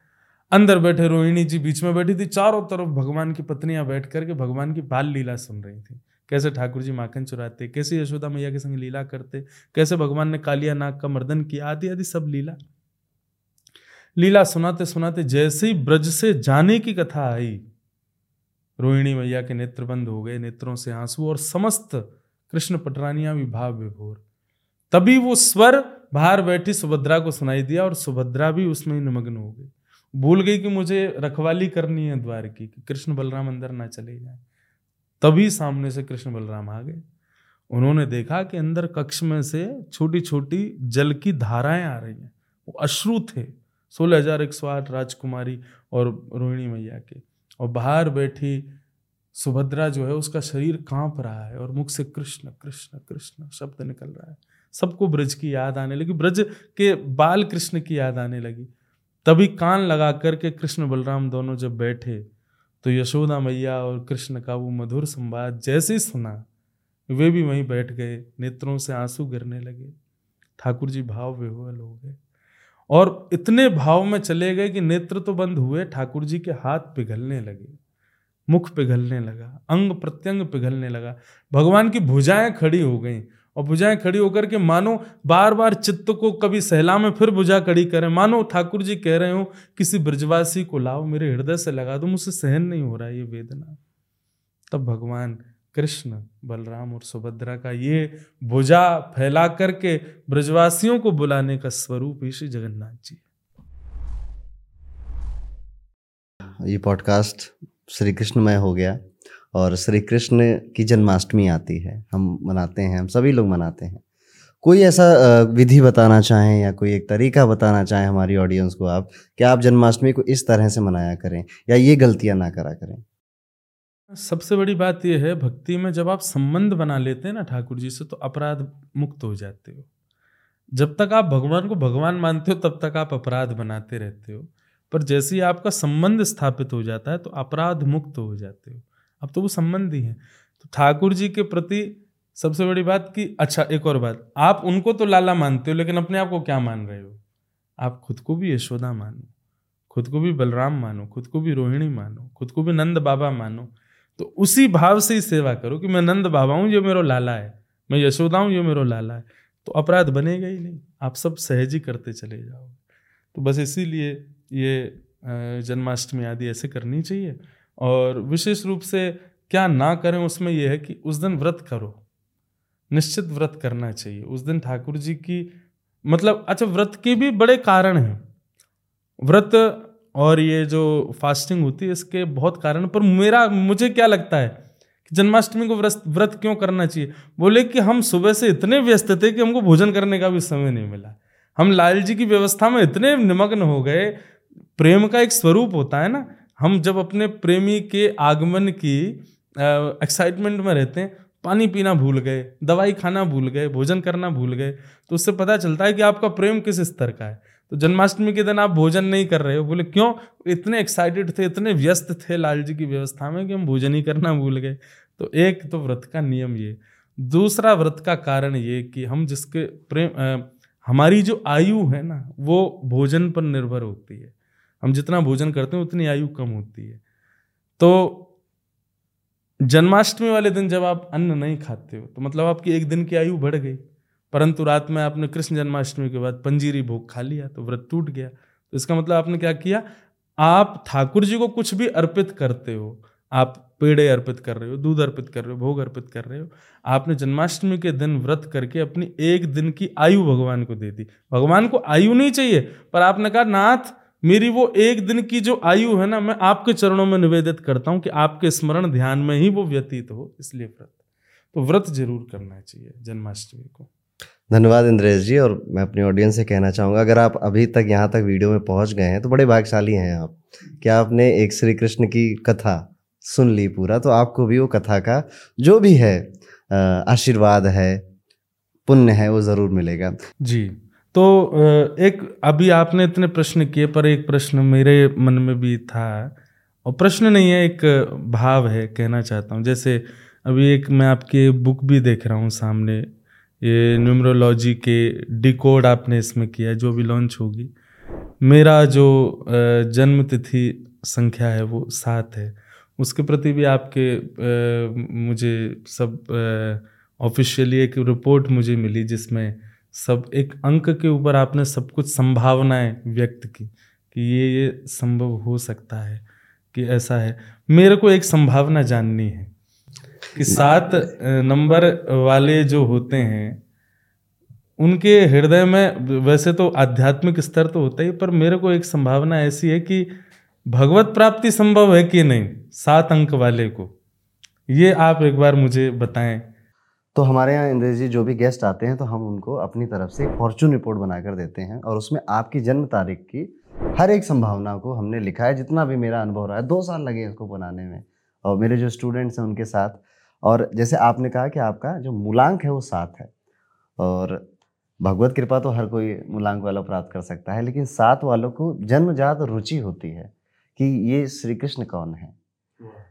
अंदर बैठे रोहिणी जी बीच में बैठी थी, चारों तरफ़ भगवान की पत्नियाँ बैठ करके भगवान की बाल लीला सुन रही थी। कैसे ठाकुर जी माखन चुराते, कैसे यशोदा मैया के संग लीला करते, कैसे भगवान ने कालिया नाग का मर्दन किया, आदि आदि सब लीला। लीला सुनाते सुनाते जैसे ही ब्रज से जाने की कथा आई रोहिणी मैया के नेत्र बंद हो गए नेत्रों से आँसू और समस्त कृष्ण पटरानिया भी भाव विभोर। तभी वो स्वर बाहर बैठी सुभद्रा को सुनाई दिया और सुभद्रा भी उसमें निमग्न हो गई। भूल गई कि मुझे रखवाली करनी है द्वार की, कि कृष्ण बलराम अंदर ना चले जाए। तभी सामने से कृष्ण बलराम आ गए। उन्होंने देखा कि अंदर कक्ष में से छोटी छोटी जल की धाराएँ आ रही हैं। वो अश्रु थे। सोलह हज़ार एक सौ आठ राजकुमारी और रोहिणी मैया के। और बाहर बैठी सुभद्रा जो है उसका शरीर काँप रहा है और मुख से कृष्ण कृष्ण कृष्ण शब्द निकल रहा है। सबको ब्रज की याद आने लगी। ब्रज के बाल कृष्ण की याद आने लगी। तभी कान लगा करके कृष्ण बलराम दोनों जब बैठे तो यशोदा मैया और कृष्ण का वो मधुर संवाद जैसे ही सुना, वे भी वहीं बैठ गए, नेत्रों से आँसू गिरने लगे। ठाकुर जी भाव विह्वल हो गए। और इतने भाव में चले गए कि नेत्र तो बंद हुए, ठाकुर जी के हाथ पिघलने लगे, मुख पिघलने लगा, अंग प्रत्यंग पिघलने लगा। भगवान की भुजाएँ खड़ी हो गई और भुजाएँ खड़ी होकर के मानो बार बार चित्त को कभी सहला में फिर भुजा खड़ी करें। मानो ठाकुर जी कह रहे हो, किसी ब्रजवासी को लाओ, मेरे हृदय से लगा दो, मुझसे सहन नहीं हो रहा ये वेदना। तब भगवान कृष्ण, बलराम और सुभद्रा का ये भुजा फैला करके ब्रजवासियों को बुलाने का स्वरूप ही श्री जगन्नाथ जी ये पॉडकास्ट श्री कृष्णमय हो गया और श्री कृष्ण की जन्माष्टमी आती है। हम मनाते हैं, हम सभी लोग मनाते हैं। कोई ऐसा विधि बताना चाहें या कोई एक तरीका बताना चाहें हमारी ऑडियंस को आप, कि आप जन्माष्टमी को इस तरह से मनाया करें या ये गलतियाँ ना करा करें? सबसे बड़ी बात यह है, भक्ति में जब आप संबंध बना लेते हैं ना ठाकुर जी से तो अपराध मुक्त हो जाते हो। जब तक आप भगवान को भगवान मानते हो, तब तक आप अपराध बनाते रहते हो। पर जैसे ही आपका संबंध स्थापित हो जाता है तो अपराध मुक्त हो जाते हो। अब तो वो संबंध ही है। तो ठाकुर जी के प्रति सबसे बड़ी बात कि अच्छा एक और बात, आप उनको तो लाला मानते हो, लेकिन अपने आप को क्या मान रहे हो? आप खुद को भी यशोदा मानो, खुद को भी बलराम मानो, खुद को भी रोहिणी मानो, खुद को भी नंद बाबा मानो। तो उसी भाव से ही सेवा करो कि मैं नंद बाबा हूँ, जो मेरा लाला है। मैं यशोदा हूँ, जो मेरा लाला है। तो अपराध बनेगा ही नहीं। आप सब सहज ही करते चले जाओ। तो बस इसीलिए ये जन्माष्टमी आदि ऐसे करनी चाहिए। और विशेष रूप से क्या ना करें उसमें यह है कि उस दिन व्रत करो। निश्चित व्रत करना चाहिए। उस दिन ठाकुर जी की मतलब अच्छा व्रत के भी बड़े कारण हैं। व्रत और ये जो फास्टिंग होती है, इसके बहुत कारण, पर मेरा, मुझे क्या लगता है कि जन्माष्टमी को व्रत व्रत क्यों करना चाहिए? बोले कि हम सुबह से इतने व्यस्त थे कि हमको भोजन करने का भी समय नहीं मिला। हम लाल जी की व्यवस्था में इतने निमग्न हो गए, प्रेम का एक स्वरूप होता है ना, हम जब अपने प्रेमी के आगमन की एक्साइटमेंट में रहते हैं, पानी पीना भूल गए, दवाई खाना भूल गए, भोजन करना भूल गए तो उससे पता चलता है कि आपका प्रेम किस स्तर का है। तो जन्माष्टमी के दिन आप भोजन नहीं कर रहे हो। बोले क्यों? इतने एक्साइटेड थे इतने व्यस्त थे लाल जी की व्यवस्था में कि हम भोजन ही करना भूल गए। तो एक तो व्रत का नियम ये। दूसरा व्रत का कारण ये कि हम जिसके प्रेम आ, हमारी जो आयु है ना वो भोजन पर निर्भर होती है। हम जितना भोजन करते हैं उतनी आयु कम होती है। तो जन्माष्टमी वाले दिन जब आप अन्न नहीं खाते हो तो मतलब आपकी एक दिन की आयु बढ़ गई। परंतु रात में आपने कृष्ण जन्माष्टमी के बाद पंजीरी भोग खा लिया तो व्रत टूट गया। तो इसका मतलब आपने क्या किया? आप ठाकुर जी को कुछ भी अर्पित करते हो, आप पेड़े अर्पित कर रहे हो, दूध अर्पित कर रहे हो, भोग अर्पित कर रहे हो, आपने जन्माष्टमी के दिन व्रत करके अपनी एक दिन की आयु भगवान को दे दी। भगवान को आयु नहीं चाहिए, पर आपने कहा, नाथ, मेरी वो एक दिन की जो आयु है ना, मैं आपके चरणों में निवेदित करता हूँ कि आपके स्मरण ध्यान में ही वो व्यतीत हो, इसलिए व्रत। तो व्रत ज़रूर करना चाहिए जन्माष्टमी को। धन्यवाद इंद्रेश जी, और मैं अपने ऑडियंस से कहना चाहूँगा, अगर आप अभी तक यहाँ तक वीडियो में पहुँच गए हैं तो बड़े भाग्यशाली हैं आप। कि आपने एक श्री कृष्ण की कथा सुन ली पूरा? तो आपको भी वो कथा का जो भी है आशीर्वाद है, पुण्य है, वो ज़रूर मिलेगा। जी तो एक, अभी आपने इतने प्रश्न किए, पर एक प्रश्न मेरे मन में भी था, और प्रश्न नहीं है, एक भाव है, कहना चाहता हूँ। जैसे अभी एक मैं आपकी बुक भी देख रहा हूँ सामने ये न्यूमरोलॉजी के डिकोड आपने इसमें किया जो भी लॉन्च होगी। मेरा जो जन्म तिथि संख्या है वो सात है। उसके प्रति भी आपके मुझे सब ऑफिशियली एक रिपोर्ट मुझे मिली जिसमें सब, एक अंक के ऊपर आपने सब कुछ संभावनाएँ व्यक्त की कि ये ये संभव हो सकता है कि ऐसा है। मेरे को एक संभावना जाननी है। कि सात नंबर वाले जो होते हैं, उनके हृदय में वैसे तो आध्यात्मिक स्तर तो होता ही, पर मेरे को एक संभावना ऐसी है कि भगवत प्राप्ति संभव है कि नहीं, सात अंक वाले को। ये आप एक बार मुझे बताएँ। तो हमारे यहाँ इंद्र जी जो भी गेस्ट आते हैं तो हम उनको अपनी तरफ़ से फॉर्चून रिपोर्ट बनाकर देते हैं और उसमें आपकी जन्म तारीख की हर एक संभावना को हमने लिखा है, जितना भी मेरा अनुभव रहा है, दो साल लगे इसको बनाने में। और मेरे जो स्टूडेंट्स हैं, उनके साथ और जैसे आपने कहा कि आपका जो मूलांक है वो सात है और भगवत कृपा तो हर कोई मूलांक वाला प्राप्त कर सकता है लेकिन सात वालों को जन्मजात रुचि होती है कि ये श्री कृष्ण कौन है?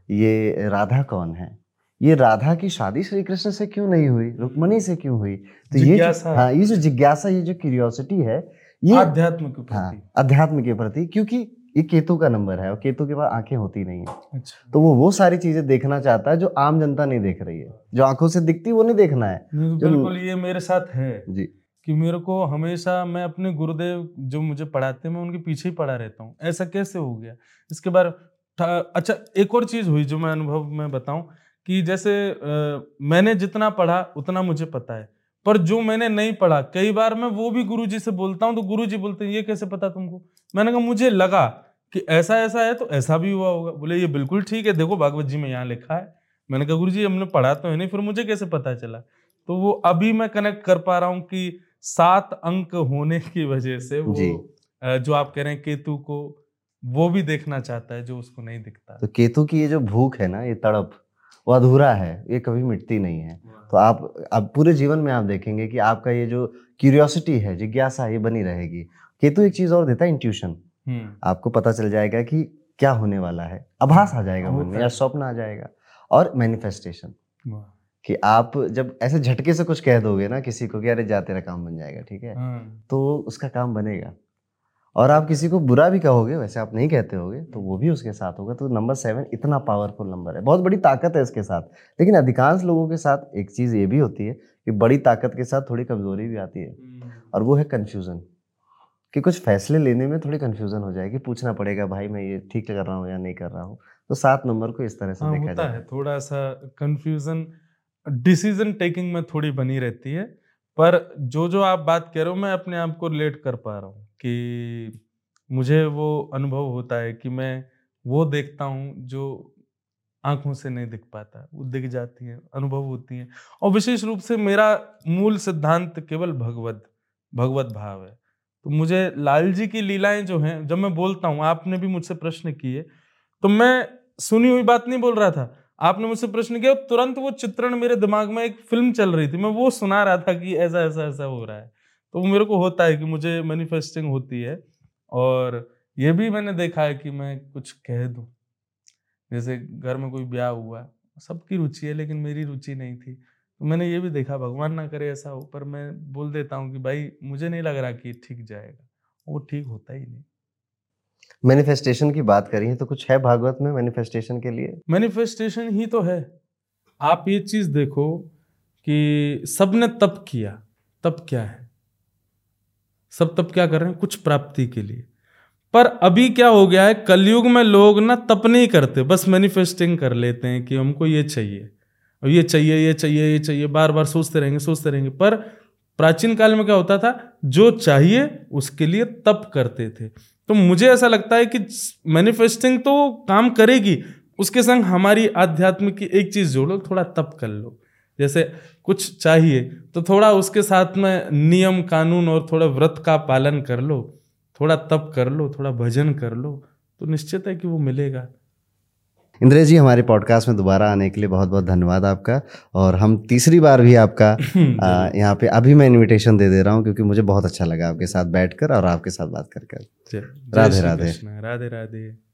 ये राधा कौन है? ये राधा की शादी श्री कृष्ण से क्यों नहीं हुई? रुक्मणी से क्यों हुई? तो ये जो, हाँ ये जो जिज्ञासा ये जो क्यूरियोसिटी है ये अध्यात्म के प्रति। हाँ अध्यात्म के प्रति क्योंकि ये केतु का नंबर है और केतु के पास आँखें होती नहीं है। अच्छा। तो वो वो सारी चीज़ें देखना चाहता है जो आम जनता नहीं देख रही है। जो आँखों से दिखती वो नहीं देखना है। बिल्कुल ये मेरे साथ है जी। कि मेरे को हमेशा मैं अपने गुरुदेव जो मुझे पढ़ाते हैं मैं उनके पीछे ही पढ़ा रहता हूँ। ऐसा कैसे हो गया? इसके बाद अच्छा एक और चीज़ हुई जो मैं अनुभव में बताऊँ कि जैसे आ, मैंने जितना पढ़ा उतना मुझे पता है। पर जो मैंने नहीं पढ़ा कई बार मैं वो भी गुरुजी से बोलता हूँ तो गुरुजी बोलते हैं ये कैसे पता तुमको? मैंने कहा मुझे लगा कि ऐसा ऐसा है तो ऐसा भी हुआ होगा। बोले ये बिल्कुल ठीक है देखो भागवत जी में यहाँ लिखा है। मैंने कहा गुरु जी हमने पढ़ा तो है नहीं फिर मुझे कैसे पता चला? तो वो अभी मैं कनेक्ट कर पा रहा हूँ कि सात अंक होने की वजह से वो जी। आप कह रहे हैं केतु को वो भी देखना चाहता है जो उसको नहीं दिखता। तो केतु की ये जो भूख है ना ये तड़प वो अधूरा है ये कभी मिटती नहीं है। तो आप अब पूरे जीवन में आप देखेंगे कि आपका ये जो क्यूरियोसिटी है जिज्ञासा ये बनी रहेगी। केतु एक चीज़ और देता है इंट्यूशन। आपको पता चल जाएगा कि क्या होने वाला है। आभास आ जाएगा मन में या स्वप्न आ जाएगा और मैनिफेस्टेशन कि आप जब ऐसे झटके से कुछ कह दोगे ना किसी को कि अरे जा तेरा काम बन जाएगा ठीक है? हाँ। तो उसका काम बनेगा। और आप किसी को बुरा भी कहोगे वैसे आप नहीं कहते होगे तो वो भी उसके साथ होगा। तो नंबर सेवन इतना पावरफुल नंबर है। बहुत बड़ी ताकत है इसके साथ। लेकिन अधिकांश लोगों के साथ एक चीज़ ये भी होती है कि बड़ी ताकत के साथ थोड़ी कमज़ोरी भी आती है। हम्म। और वो है कन्फ्यूज़न कि कुछ फैसले लेने में थोड़ी कन्फ्यूज़न हो जाएगी पूछना पड़ेगा भाई मैं ये ठीक कर रहा हूँ या नहीं कर रहा हूँ? तो सात नंबर को इस तरह से हाँ, देखा जाता है थोड़ा सा कन्फ्यूज़न डिसीज़न टेकिंग में थोड़ी बनी रहती है पर जो जो आप बात कह रहे हो मैं अपने आप को रिलेट कर पा रहा हूँ कि मुझे वो अनुभव होता है कि मैं वो देखता हूँ जो आँखों से नहीं दिख पाता वो दिख जाती है अनुभव होती है। और विशेष रूप से मेरा मूल सिद्धांत केवल भगवत भगवत भाव है। तो मुझे लाल जी की लीलाएँ जो हैं, जब मैं बोलता हूँ, आपने भी मुझसे प्रश्न किए तो मैं सुनी हुई बात नहीं बोल रहा था। आपने मुझसे प्रश्न किया तुरंत वो चित्रण मेरे दिमाग में एक फ़िल्म चल रही थी, मैं वो सुना रहा था कि ऐसा ऐसा ऐसा हो रहा है। तो वो मेरे को होता है कि मुझे मैनिफेस्टिंग होती है, और ये भी मैंने देखा है कि मैं कुछ कह दूँ। जैसे घर में कोई ब्याह हुआ, सबकी रुचि है, लेकिन मेरी रुचि नहीं थी। तो मैंने ये भी देखा भगवान ना करे ऐसा हो पर मैं बोल देता हूँ कि भाई मुझे नहीं लग रहा कि ठीक जाएगा। वो ठीक होता ही नहीं। मैनिफेस्टेशन की बात करी है तो कुछ है भागवत में मैनिफेस्टेशन के लिए? मैनिफेस्टेशन ही तो है। आप ये चीज़ देखो कि सबने तप किया। तप क्या है? सब तप क्या कर रहे हैं? कुछ प्राप्ति के लिए। पर अभी क्या हो गया है? कलयुग में लोग ना तप नहीं करते बस मैनिफेस्टिंग कर लेते हैं कि हमको ये चाहिए। और ये चाहिए ये चाहिए ये चाहिए बार बार सोचते रहेंगे सोचते रहेंगे। पर प्राचीन काल में क्या होता था? जो चाहिए, उसके लिए तप करते थे। तो मुझे ऐसा लगता है कि मैनिफेस्टिंग तो काम करेगी, उसके संग हमारी आध्यात्म की एक चीज़ जोड़ो थोड़ा तप कर लो। जैसे कुछ चाहिए तो थोड़ा उसके साथ में नियम, कानून और थोड़ा व्रत का पालन कर लो, थोड़ा तप कर लो, थोड़ा भजन कर लो तो निश्चित है कि वो मिलेगा। इंद्रेश जी हमारे पॉडकास्ट में दोबारा आने के लिए बहुत बहुत धन्यवाद आपका। और हम तीसरी बार भी आपका (laughs) यहाँ पे अभी मैं इनविटेशन दे दे रहा हूँ क्योंकि मुझे बहुत अच्छा लगा आपके साथ बैठकर और आपके साथ बात कर कर। राधे राधे। राधे राधे।